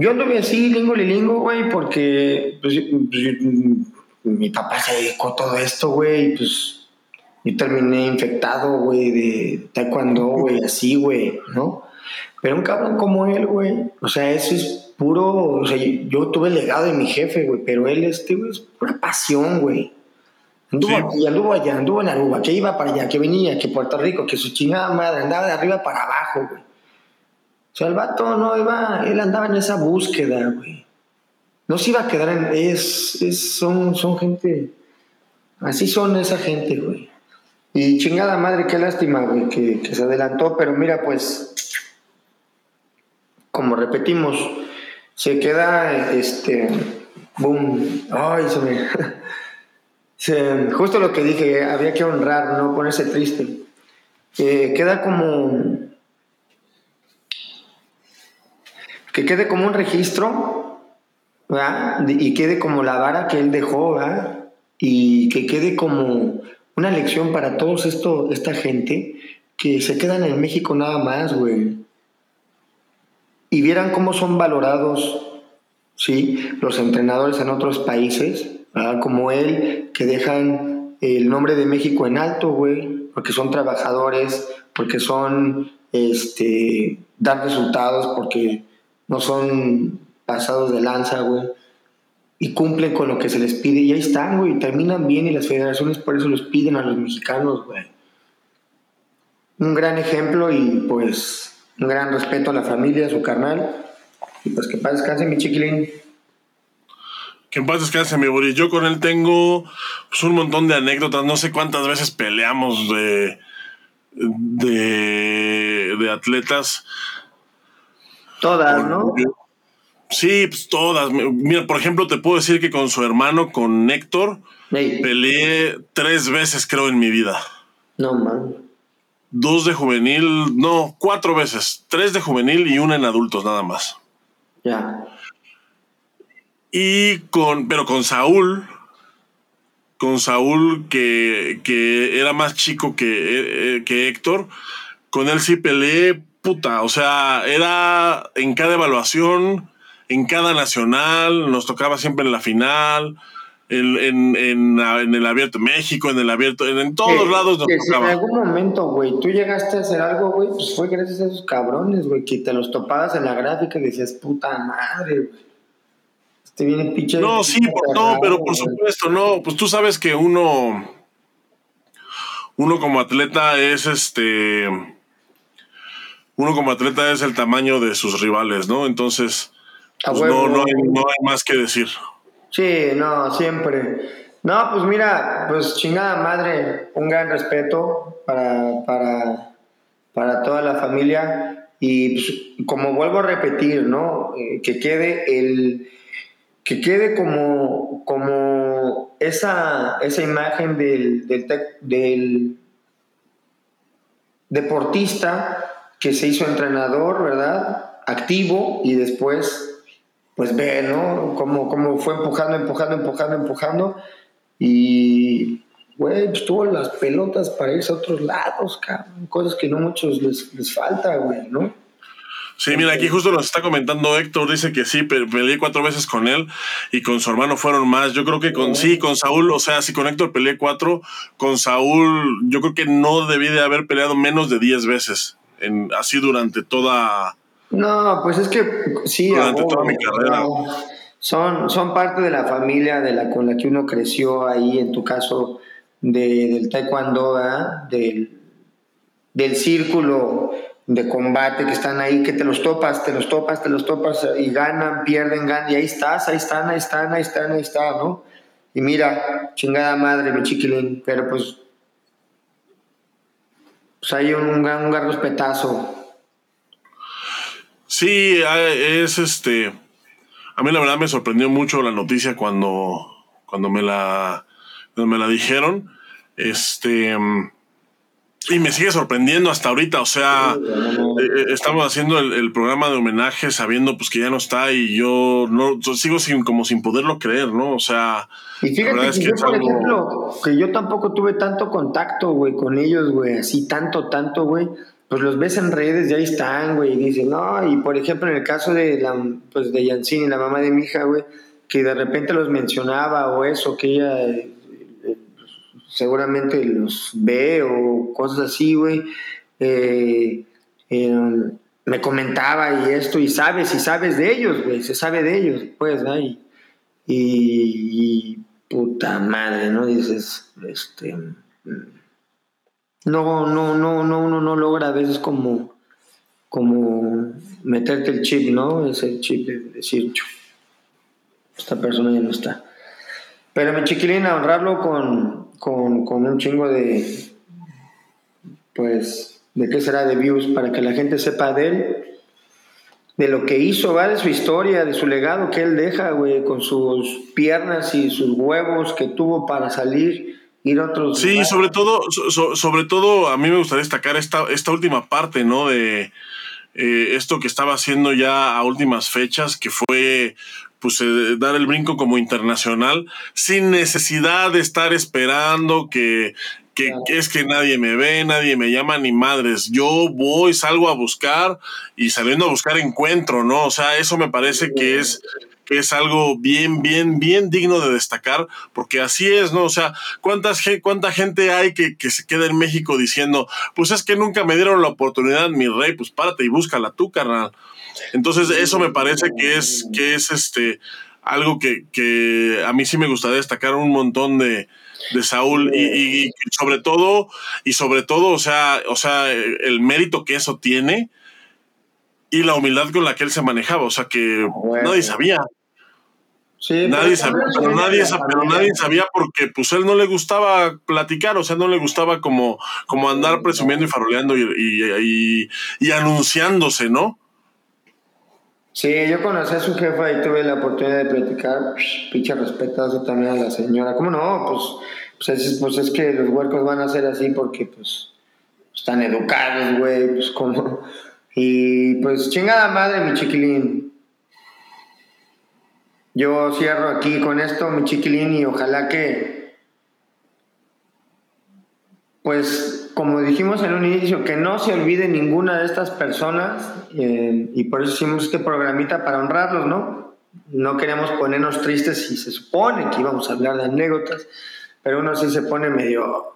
Speaker 2: yo anduve así, lingo lingo, güey, porque pues, pues mi papá se dedicó a todo esto, güey, pues yo terminé infectado, güey, de taekwondo, güey, así, güey, ¿no? Pero un cabrón como él, güey, o sea, eso es puro, o sea, yo tuve el legado de mi jefe, güey, pero él, este, güey, es pura pasión, güey. Anduvo aquí, anduvo allá, anduvo en Aruba, que iba para allá, que venía, que Puerto Rico, que su chingada madre andaba de arriba para abajo, güey. Sea, el vato no iba, él andaba en esa búsqueda, güey. No se iba a quedar en, es, es, son, son gente, así son esa gente, güey. Y chingada madre, qué lástima, güey, que, se adelantó, pero mira, pues, como repetimos, se queda, este, boom, ay, se me... [LAUGHS] justo lo que dije, había que honrar, no ponerse triste. Eh, queda como, que quede como un registro, Y quede como la vara que él dejó, ¿verdad? Y que quede como una lección para todos esto, esta gente que se quedan en México nada más, güey. Y vieran cómo son valorados, ¿sí? Los entrenadores en otros países, como él, que dejan el nombre de México en alto, güey, porque son trabajadores, porque son, este, dan resultados, porque no son pasados de lanza, güey. Y cumplen con lo que se les pide. Y ahí están, güey. Terminan bien y las federaciones por eso los piden a los mexicanos, güey. Un gran ejemplo y pues un gran respeto a la familia, a su carnal. Y pues que paz descanse, mi chiquilín.
Speaker 1: Que en paz descanse, mi Boris. Yo con él tengo pues, un montón de anécdotas. No sé cuántas veces peleamos de, de, de atletas.
Speaker 2: Todas, ¿no?
Speaker 1: Sí, pues todas. Mira, por ejemplo, te puedo decir que con su hermano, con Héctor, peleé tres veces, creo, en mi vida.
Speaker 2: No, man.
Speaker 1: Dos de juvenil, no, cuatro veces. Tres de juvenil y una en adultos, nada más.
Speaker 2: Ya.
Speaker 1: Y con, pero con Saúl, con Saúl, que, que era más chico que, eh, que Héctor, con él sí peleé puta, o sea, era en cada evaluación, en cada nacional, nos tocaba siempre en la final, en, en, el abierto México, en el abierto, en, todos lados nos
Speaker 2: tocaba. en algún momento, güey, tú llegaste a hacer algo, güey, pues fue gracias a esos cabrones, güey, que te los topabas en la gráfica y decías, puta madre, güey. Este viene pinche.
Speaker 1: No, sí, no, pero por supuesto, no, pues tú sabes que uno, uno como atleta es este uno como atleta es el tamaño de sus rivales, ¿no? Entonces, pues no, no, hay, no, hay, más que decir.
Speaker 2: Sí, no, siempre. No, pues mira, pues chingada madre, un gran respeto para, para, para toda la familia y pues, como vuelvo a repetir, ¿no? Eh, que quede el que quede como, como esa, esa imagen del, del, del deportista que se hizo entrenador, ¿verdad? Activo y después, pues ve, ¿no? Cómo, cómo fue empujando, empujando, empujando, empujando. Y, güey, pues tuvo las pelotas para irse a otros lados, cabrón. Cosas que no muchos les, les falta, güey, ¿no?
Speaker 1: Sí, mira, aquí justo nos está comentando Héctor, dice que sí, peleé cuatro veces con él y con su hermano fueron más. Yo creo que con sí, con Saúl, o sea, si con Héctor peleé cuatro, con Saúl yo creo que no debí de haber peleado menos de diez veces así durante toda...
Speaker 2: No, pues es que sí,
Speaker 1: durante toda mi carrera.
Speaker 2: son, son parte de la familia de la, con la que uno creció ahí, en tu caso, del taekwondo, del, del círculo de combate que están ahí, que te los topas, te los topas, te los topas y ganan, pierden, ganan, y ahí estás, ahí están, ahí están, ahí están, ahí están, ¿no? Y mira, chingada madre, mi chiquilín, pero pues pues hay un, gran, respetazo.
Speaker 1: Sí, es este. A mí la verdad me sorprendió mucho la noticia cuando, cuando me la, me la dijeron. Este. Y me sigue sorprendiendo hasta ahorita, o sea, eh, eh, estamos haciendo el, programa de homenaje sabiendo pues que ya no está y yo no sigo sin como sin poderlo creer, ¿no? O sea,
Speaker 2: y fíjate que, yo, por ejemplo, que yo tampoco tuve tanto contacto, güey, con ellos, güey, así tanto, tanto, güey. Pues los ves en redes, ya ahí están, güey, y dicen, no, y por ejemplo, en el caso de la, pues de Yancini, la mamá de mi hija, güey, que de repente los mencionaba o eso, que ella eh, seguramente los ve o cosas así, güey. Eh, eh, me comentaba y esto, y sabes, y sabes de ellos, güey, se sabe de ellos, pues, ¿no? Y, puta madre, ¿no? Dices, este. No, no, no, no, uno no logra a veces como, como meterte el chip, ¿no? Ese chip de decir, esta persona ya no está. Pero mi chiquilina, honrarlo con, con, con un chingo de, pues, de qué será de views para que la gente sepa de él de lo que hizo, ¿va? De su historia, de su legado que él deja, güey, con sus piernas y sus huevos que tuvo para salir, ir a otros.
Speaker 1: Sí, sobre todo, sobre todo, a mí me gustaría destacar esta, esta última parte, ¿no? De eh, esto que estaba haciendo ya a últimas fechas, que fue pues eh, dar el brinco como internacional sin necesidad de estar esperando que, que, es que nadie me ve, nadie me llama ni madres. Yo voy, salgo a buscar y saliendo a buscar encuentro, ¿no? O sea, eso me parece que es que es algo bien, bien, bien digno de destacar, porque así es, ¿no? O sea, ¿cuántas, ¿cuánta gente hay que, que se queda en México diciendo, pues es que nunca me dieron la oportunidad, mi rey, pues párate y búscala tú, carnal. Entonces, eso me parece que es, que es este algo que, que a mí sí me gustaría destacar un montón de, de Saúl y, y, sobre todo, y sobre todo, o sea, o sea, el mérito que eso tiene y la humildad con la que él se manejaba, o sea que nadie sabía. Sí, nadie sabía, pero nadie, pero nadie sabía porque pues él no le gustaba platicar, o sea, no le gustaba como, como andar presumiendo y faroleando y, y, y anunciándose, ¿no?
Speaker 2: Sí, yo conocí a su jefa y tuve la oportunidad de platicar. Pinche respetazo también a la señora. ¿Cómo no? Pues, pues, es, pues es que los huercos van a ser así porque, pues, están educados, güey. Pues, como. Y pues, chingada madre, mi chiquilín. Yo cierro aquí con esto, mi chiquilín, y ojalá que. Pues como dijimos en un inicio, que no se olvide ninguna de estas personas eh, y por eso hicimos este programita para honrarlos, ¿no? No queremos ponernos tristes si se supone que íbamos a hablar de anécdotas, pero uno sí se pone medio...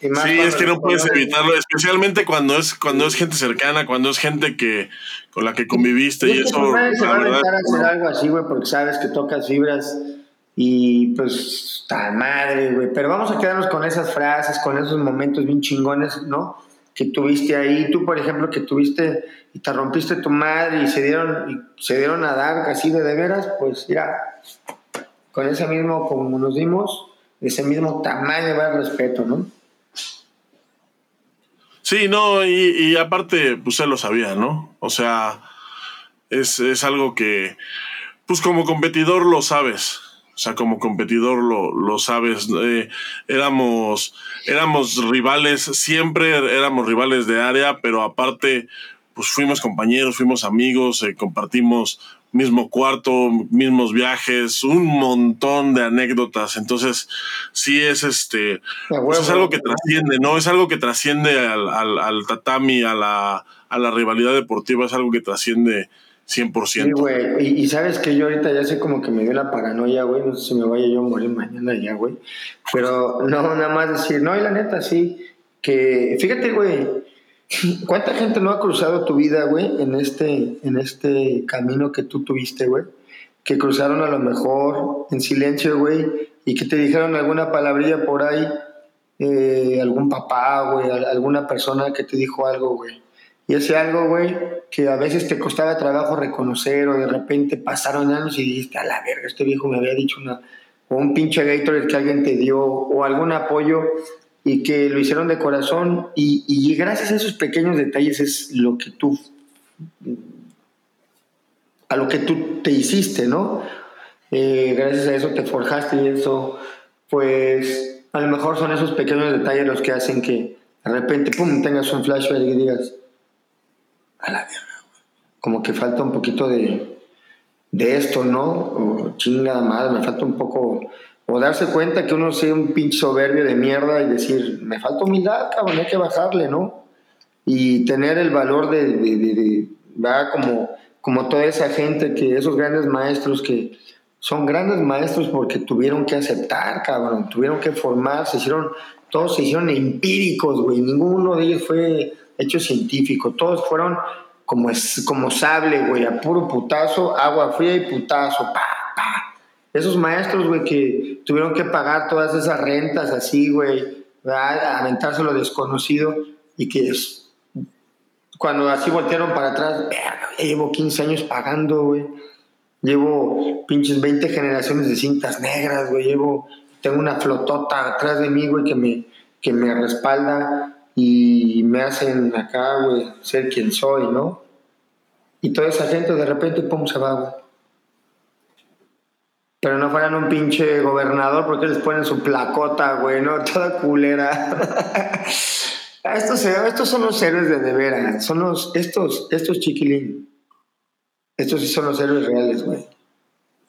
Speaker 1: sí, es que no puedes evitarlo, especialmente cuando es cuando es gente cercana, cuando es gente que con la que conviviste y, eso.
Speaker 2: se va a hacer algo así, güey, porque sabes que tocas fibras y pues, tal madre, güey. Pero vamos a quedarnos con esas frases, con esos momentos bien chingones, ¿no? Que tuviste ahí. Tú, por ejemplo, que tuviste y te rompiste tu madre y se dieron, y se dieron a dar así de de veras, pues mira, con ese mismo, como nos dimos, ese mismo tamaño el respeto, ¿no?
Speaker 1: Sí, no, y, y aparte, pues él lo sabía, ¿no? O sea, es, es algo que, pues como competidor lo sabes o sea, como competidor lo, lo sabes, eh, éramos, éramos rivales, siempre éramos rivales de área, pero aparte, pues fuimos compañeros, fuimos amigos, eh, compartimos mismo cuarto, mismos viajes, un montón de anécdotas. Entonces, sí es este, pues es algo que trasciende, ¿no? Es algo que trasciende al, al, al tatami, a la, a la rivalidad deportiva, es algo que trasciende 100%.
Speaker 2: Sí, güey. Y, sabes que yo ahorita ya sé como que me dio la paranoia, güey. No sé si me vaya yo a morir mañana ya, güey. Pero no, nada más decir, no, y la neta, sí. Que, fíjate, güey. ¿Cuánta gente no ha cruzado tu vida, güey, en este, en este camino que tú tuviste, güey? Que cruzaron a lo mejor en silencio, güey, y que te dijeron alguna palabrilla por ahí, eh, algún papá, güey, alguna persona que te dijo algo, güey y ese algo, güey, que a veces te costaba trabajo reconocer o de repente pasaron años y dijiste, a la verga, este viejo me había dicho una, o un pinche Gatorade que alguien te dio, o algún apoyo y que lo hicieron de corazón y, gracias a esos pequeños detalles es lo que tú, a lo que tú te hiciste, ¿no? Eh, gracias a eso te forjaste y eso, pues a lo mejor son esos pequeños detalles los que hacen que de repente, pum, tengas un flashback y digas, a la Como que falta un poquito de, de esto, ¿no? O chingada madre, me falta un poco. O darse cuenta que uno sea un pinche soberbio de mierda y decir, me falta humildad, cabrón, hay que bajarle, ¿no? Y tener el valor de, de, de, Como, como toda esa gente, que esos grandes maestros que son grandes maestros porque tuvieron que aceptar, cabrón, tuvieron que formar, se hicieron, todos se hicieron empíricos, güey, ninguno de ellos fue hecho científico. Todos fueron como, como sable, güey, a puro putazo, agua fría y putazo, pa, pa. Esos maestros, güey, que tuvieron que pagar todas esas rentas así, güey, aventarse lo desconocido y que cuando así voltearon para atrás, llevo 15 años pagando, güey. Llevo pinches 20 generaciones de cintas negras, güey. Llevo, tengo una flotota atrás de mí, güey, que me, que me respalda y me hacen acá, güey, ser quien soy, ¿no? Y toda esa gente de repente, pum, se va, güey. Pero no fueran un pinche gobernador porque les ponen su placota, güey, ¿no? [LAUGHS] Toda culera. [LAUGHS] Estos, estos son los héroes de de veras, son los, estos, estos chiquilín. Estos sí son los héroes reales, güey.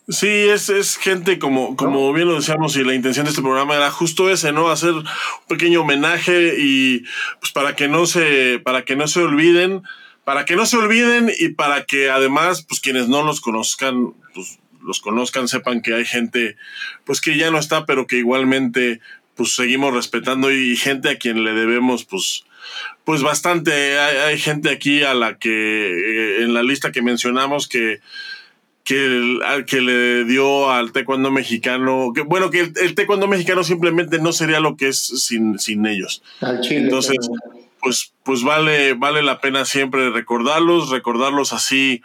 Speaker 1: Sí, es, es gente como, como bien lo decíamos y la intención de este programa era justo ese, ¿no? Hacer un pequeño homenaje y pues para que no se, para que no se olviden, para que no se olviden y para que además, pues quienes no los conozcan, pues los conozcan, sepan que hay gente, pues que ya no está, pero que igualmente, pues seguimos respetando y gente a quien le debemos, pues, pues bastante. Hay, hay gente aquí a la que, eh, en la lista que mencionamos que, que, al que le dio al taekwondo mexicano, que bueno, que el, el taekwondo mexicano simplemente no sería lo que es sin, sin ellos.
Speaker 2: Al Chile.
Speaker 1: Entonces,
Speaker 2: pero-
Speaker 1: pues, pues vale, vale la pena siempre recordarlos, recordarlos así,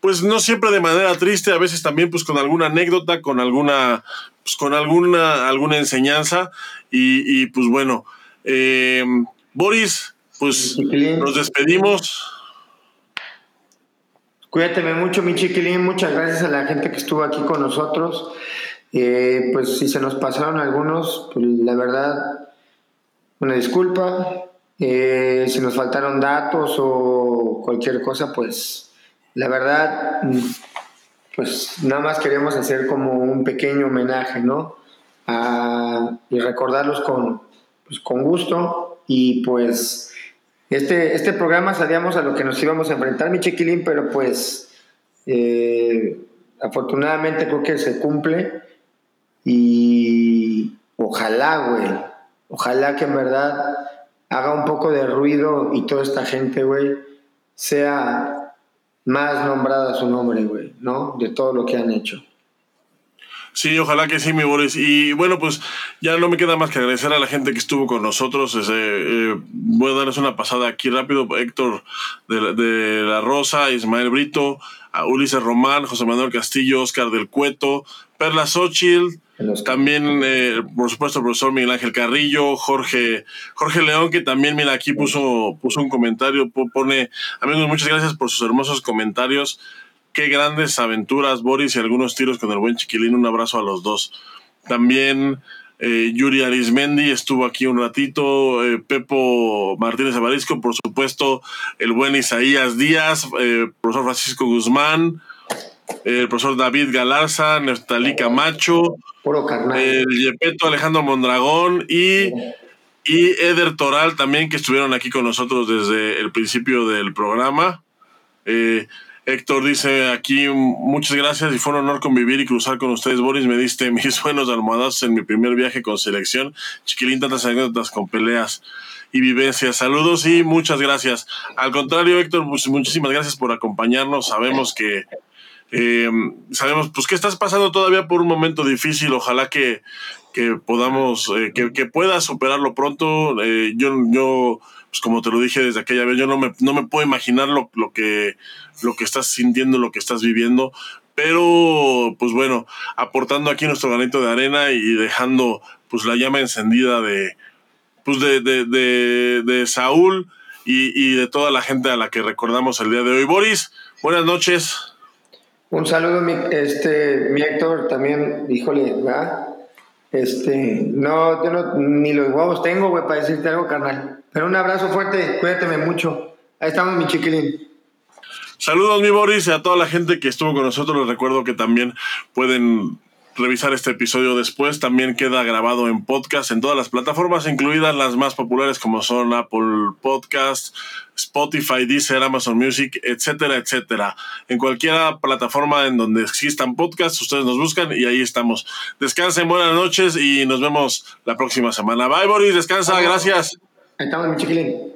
Speaker 1: pues no siempre de manera triste, a veces también pues con alguna anécdota, con alguna, pues con alguna, alguna enseñanza y, y, pues bueno, eh, Boris, pues nos despedimos.
Speaker 2: Cuídateme mucho, mi chiquilín. Muchas gracias a la gente que estuvo aquí con nosotros. Eh, pues si se nos pasaron algunos, pues la verdad, una disculpa. Eh, si nos faltaron datos o cualquier cosa, pues la verdad, mm, pues nada más queríamos hacer como un pequeño homenaje, ¿no? Y recordarlos con, pues, con gusto y pues este, este programa sabíamos a lo que nos íbamos a enfrentar, mi chiquilín, pero pues eh, afortunadamente creo que se cumple y ojalá, güey, ojalá que en verdad haga un poco de ruido y toda esta gente, güey, sea más nombrada su nombre, güey, ¿no? De todo lo que han hecho.
Speaker 1: Sí, ojalá que sí, mi Boris. Y bueno, pues ya no me queda más que agradecer a la gente que estuvo con nosotros. Eh, voy a darles una pasada aquí rápido. Héctor de, la- de la Rosa, Ismael Brito, a Ulises Román, José Manuel Castillo, Oscar del Cueto, Perla Xochitl, también, eh, por supuesto, el profesor Miguel Ángel Carrillo, Jorge, Jorge León, que también, mira, aquí puso, puso un comentario, po- pone, amigos, muchas gracias por sus hermosos comentarios. Qué grandes aventuras, Boris, y algunos tiros con el buen chiquilín. Un abrazo a los dos. También eh, Yuri Arismendi estuvo aquí un ratito. eh, Pepo Martínez Avarisco, por supuesto, el buen Isaías Díaz, eh, profesor Francisco Guzmán, eh, el profesor David Galarza, Neftalí Camacho, el Yepeto Alejandro Mondragón y, y Eder Toral también que estuvieron aquí con nosotros desde el principio del programa. Héctor dice aquí muchas gracias y fue un honor convivir y cruzar con ustedes. Boris, me diste mis [LAUGHS] buenos almohadazos en mi primer viaje con selección. Chiquilín, tantas anécdotas con peleas y vivencias. Saludos y muchas gracias. Al contrario, Héctor, pues, muchísimas gracias por acompañarnos. Sabemos que eh, sabemos pues que estás pasando todavía por un momento difícil. Ojalá que, que podamos, eh, que, que puedas superarlo pronto. Eh, yo, yo, pues como te lo dije desde aquella vez, yo no me, no me puedo imaginar lo, lo, que, lo que estás sintiendo, lo que estás viviendo. Pero, pues bueno, aportando aquí nuestro granito de arena y dejando pues la llama encendida de, pues de, de, de, de Saúl y, y de toda la gente a la que recordamos el día de hoy. Boris, buenas noches.
Speaker 2: Un saludo, mi, este, mi Héctor, también, híjole, ¿verdad? Este, no, yo no, ni los huevos tengo, güey, para decirte algo, carnal. Pero un abrazo fuerte, cuídateme mucho. Ahí estamos, mi chiquilín.
Speaker 1: Saludos, mi Boris, y a toda la gente que estuvo con nosotros. Les recuerdo que también pueden revisar este episodio después. También queda grabado en podcast en todas las plataformas, incluidas las más populares como son Apple Podcast, Spotify, Deezer, Amazon Music, etcétera, etcétera. En cualquier plataforma en donde existan podcasts, ustedes nos buscan y ahí estamos. Descansen, buenas noches y nos vemos la próxima semana. Bye, Boris, descansa, gracias.
Speaker 2: Ahí estamos, mi chiquilín.